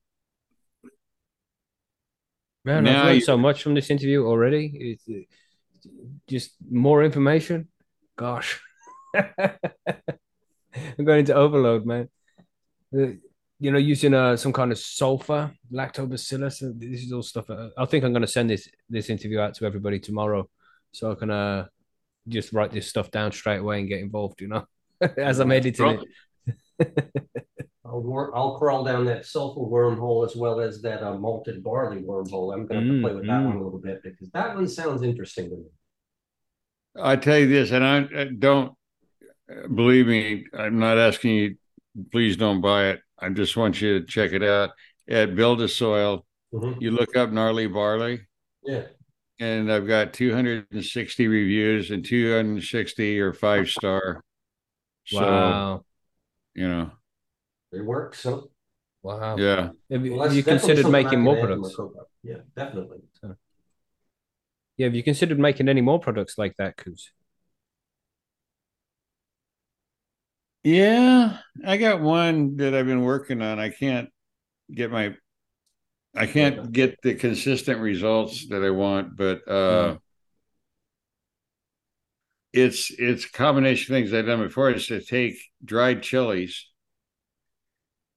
Man, Now I've learned you- so much from this interview already. It's uh, just more information. Gosh, I'm going into overload, man. Uh, you know, using uh, some kind of sulfur, lactobacillus. uh, This is all stuff. uh, I think I'm going to send this this interview out to everybody tomorrow, so I can uh, just write this stuff down straight away and get involved. You know, as I'm editing it. I'll work, I'll crawl down that sulfur wormhole as well as that uh, malted barley wormhole. I'm gonna Mm, play with that mm. one a little bit because that one sounds interesting to me. I tell you this, and I, I don't uh, believe me. I'm not asking you. Please don't buy it. I just want you to check it out at Build a Soil. Mhm. You look up gnarly barley. Yeah. and I've got 260 reviews and 260 or five star. So, Wow, you know, It works. So wow. yeah. Have you, well, have you considered making more add to my products? Yeah, definitely. Yeah, have you considered making any more products like that? Because Yeah. I got one that I've been working on. I can't get my, I can't get the consistent results that I want, but, uh, it's, it's a combination of things I've done before is to take dried chilies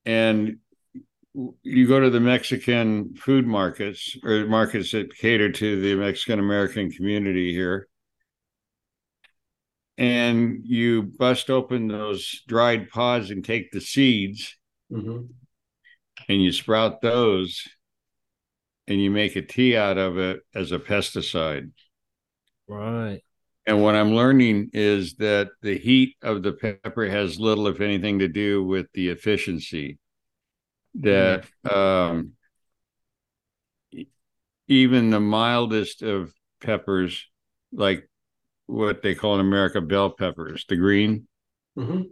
and you go to the Mexican food markets or markets that cater to the Mexican American community here. And you bust open those dried pods and take the seeds hmm and you sprout those and you make a tea out of it as a pesticide. right. And what I'm learning is that the heat of the pepper has little, if anything, to do with the efficiency. That um, e- even the mildest of peppers, like what they call in America bell peppers, the green, hmm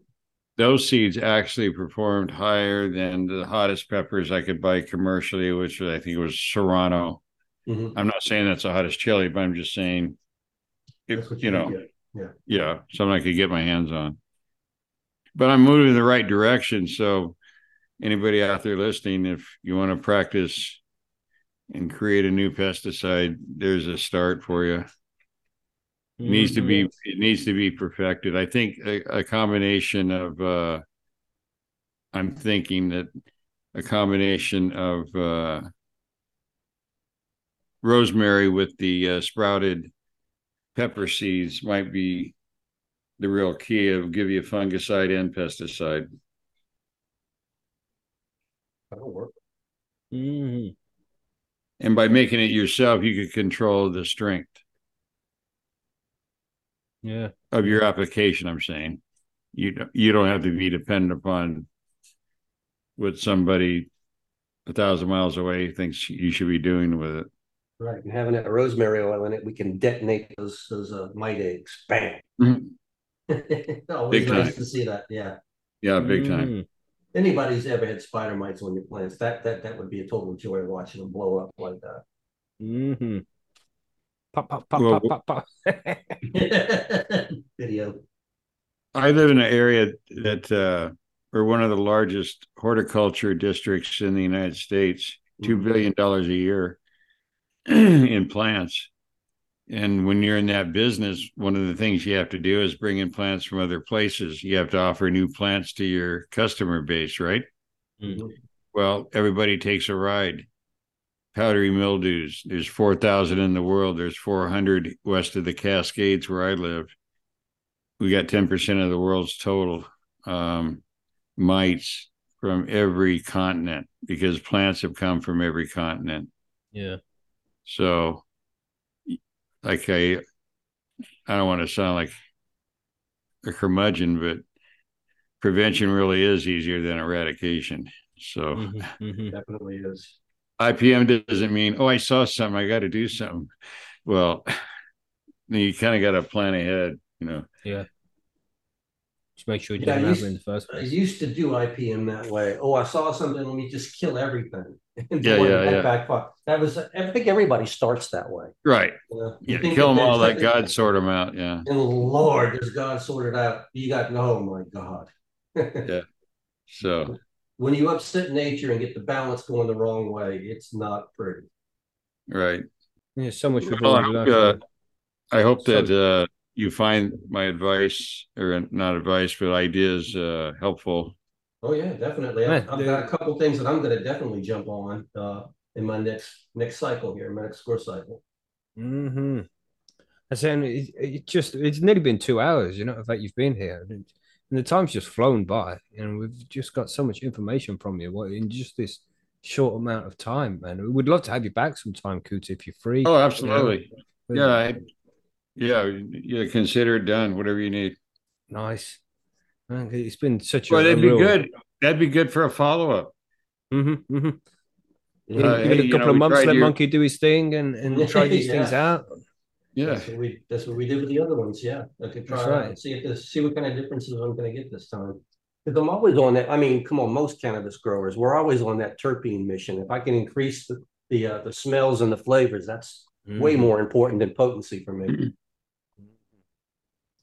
those seeds actually performed higher than the hottest peppers I could buy commercially, which I think was Serrano. hmm I'm not saying that's the hottest chili, but I'm just saying, if you you know, get. yeah, something I could get my hands on. But I'm moving in the right direction. So, anybody out there listening, if you want to practice and create a new pesticide, there's a start for you. It needs to be it needs to be perfected. I think a, a combination of uh, I'm thinking that a combination of uh, rosemary with the uh, sprouted pepper seeds might be the real key of give you a fungicide and pesticide. That'll work. Mhm. And by making it yourself, you could control the strength Yeah. of your application. I'm saying you don't, you don't have to be dependent upon what somebody a thousand miles away thinks you should be doing with it. Right. And having that rosemary oil in it, we can detonate those those uh, mite eggs. Bam. Mhm. Always Big nice time. to see that. Yeah. Yeah, big time. Mhm. Anybody's ever had spider mites on your plants, that that that would be a total joy watching them blow up like that. Mhm. Pop, pop, pop, Well, pop, pop, pop. Video. I live in an area that uh we're one of the largest horticulture districts in the United States, two Mhm. billion dollars a year in plants. And when you're in that business, one of the things you have to do is bring in plants from other places. You have to offer new plants to your customer base, right? Mhm. Well, everybody takes a ride. Powdery mildews. There's 4,000 in the world. There's 400 west of the Cascades where I live. We got 10% of the world's total um, mites from every continent because plants have come from every continent. yeah. So, like I, I don't want to sound like a curmudgeon, but prevention really is easier than eradication. So. Mhm, mhm. Definitely is. IPM doesn't mean, oh, I saw something, I got to do something. Well, you kind of got to plan ahead, you know. Yeah. Just make sure you Yeah, don't I have it in the first I place. used to do IPM that way. Oh, I saw something, let me just kill everything. And Yeah, yeah, that yeah. backfire. That was, I think everybody starts that way. Right. you know? You Yeah. Kill them all, let there's- God sort them out. Yeah. And Lord, does God sort it out? You got, oh my God. Yeah. So, When you upset nature and get the balance going the wrong way, it's not pretty. right. Yeah, so much we've Well, I hope, learned. I hope So- that uh, you find my advice or not advice, but ideas uh, helpful. Oh, yeah, definitely. I've, I've got a couple things that I'm gonna definitely jump on, uh, in my next, next cycle here, my next growth cycle. Mm-hmm. And saying it, it just it's nearly been two hours, you know, that you've been here. And and the time's just flown by. And we've just got so much information from you what in just this short amount of time, man. We'd love to have you back sometime, Cooter, if you're free. Oh, absolutely. But- Yeah. I, yeah. Yeah. Consider it done, whatever you need. Nice. Man, it's been such Well, a that'd be good. That'd be good for a follow up. Mhm, mhm. Give, Uh, it- give hey, it a couple know, of months, let your- Monkey do his thing and, and try these things out. Yeah. That's what we, that's what we did with the other ones, yeah. I could try That's it right. and see if this, see what kind of differences I'm gonna get this time. Cause I'm always on that, I mean, come on, most cannabis growers, we're always on that terpene mission. If I can increase the, the, uh, the smells and the flavors, that's way Mhm. more important than potency for me.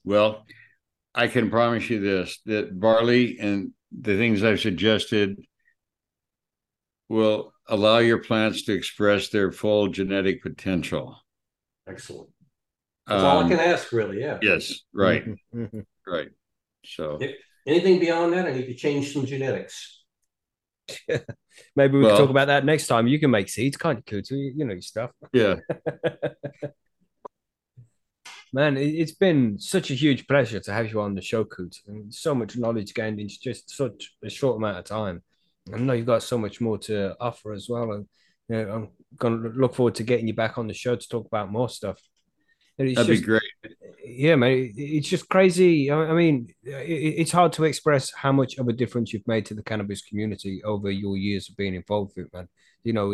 Well, I can promise you this that barley and the things I've suggested will allow your plants to express their full genetic potential. Excellent. That's all I Um, can ask, really, yeah. yes, right, right. So, Yep. Anything beyond that, I need to change some genetics. Maybe we Well- can talk about that next time. You can make seeds, can't you, Cooter? You, you know your stuff. yeah, Man, it, it's been such a huge pleasure to have you on the show, Coot. And so much knowledge gained in just such a short amount of time. I know you've got so much more to offer as well. And you know, I'm going to look forward to getting you back on the show to talk about more stuff. It's that'd just- be great. yeah, man, it's just crazy. I I mean, it's hard to express how much of a difference you've made to the cannabis community over your years of being involved with it, man. You know,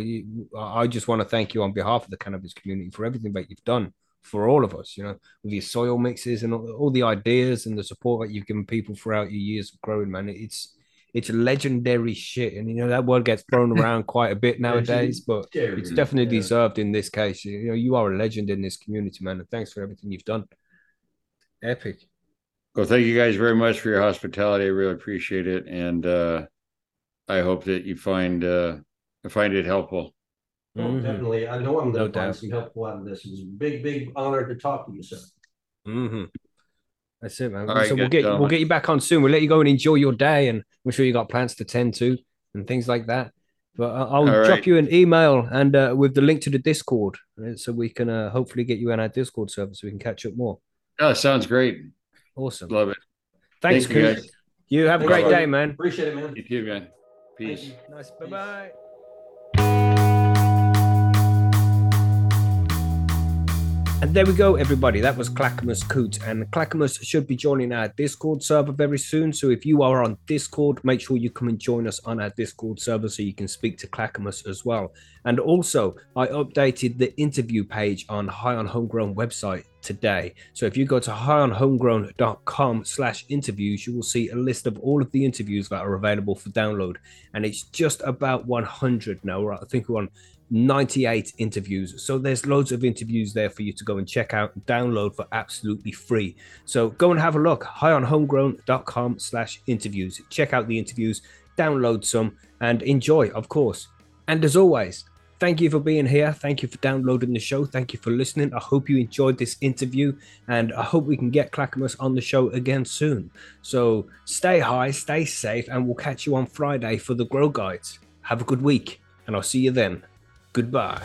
I just want to thank you on behalf of the cannabis community for everything that you've done for all of us. You know, with your soil mixes and all, all the ideas and the support that you've given people throughout your years of growing, man. It's it's legendary shit, and you know that word gets thrown around quite a bit nowadays, but it's definitely Yeah. deserved in this case. You know, you are a legend in this community, man, and thanks for everything you've done. Epic. Well, thank you guys very much for your hospitality. I really appreciate it, and uh, I hope that you find uh, find it helpful. Oh, Mhm. definitely. I know I'm gonna doubt. find some helpful out of this. It's a big, big honor to talk to you, sir. Mm-hmm. That's it, man. All right, so we'll good get we'll get you back on soon. We'll let you go and enjoy your day, and I'm sure you got plans to tend to and things like that. But I- I'll All drop right. you an email and uh, with the link to the Discord, uh, so we can uh, hopefully get you in our Discord server so we can catch up more. Oh, sounds great. Awesome. Love it. Thanks, Thank you, guys. You have a Thanks, great buddy. day, man. Appreciate it, man. You too, man. Peace. Nice. Bye bye. And there we go, everybody. That was Clackamas Coot. And Clackamas should be joining our Discord server very soon. So if you are on Discord, make sure you come and join us on our Discord server so you can speak to Clackamas as well. And also, I updated the interview page on High on Homegrown website today. So if you go to highonhomegrown.com slash interviews, you will see a list of all of the interviews that are available for download. And it's just about 100 now. I think we're on 98 interviews. So there's loads of interviews there for you to go and check out and download for absolutely free. So go and have a look. Highonhomegrown.com slash interviews. Check out the interviews, download some, and enjoy, of course. And as always, thank you for being here. Thank you for downloading the show. Thank you for listening. I hope you enjoyed this interview and I hope we can get Clackamas on the show again soon. So stay high, stay safe, and we'll catch you on Friday for the Grow Guides. Have a good week, and I'll see you then. Goodbye.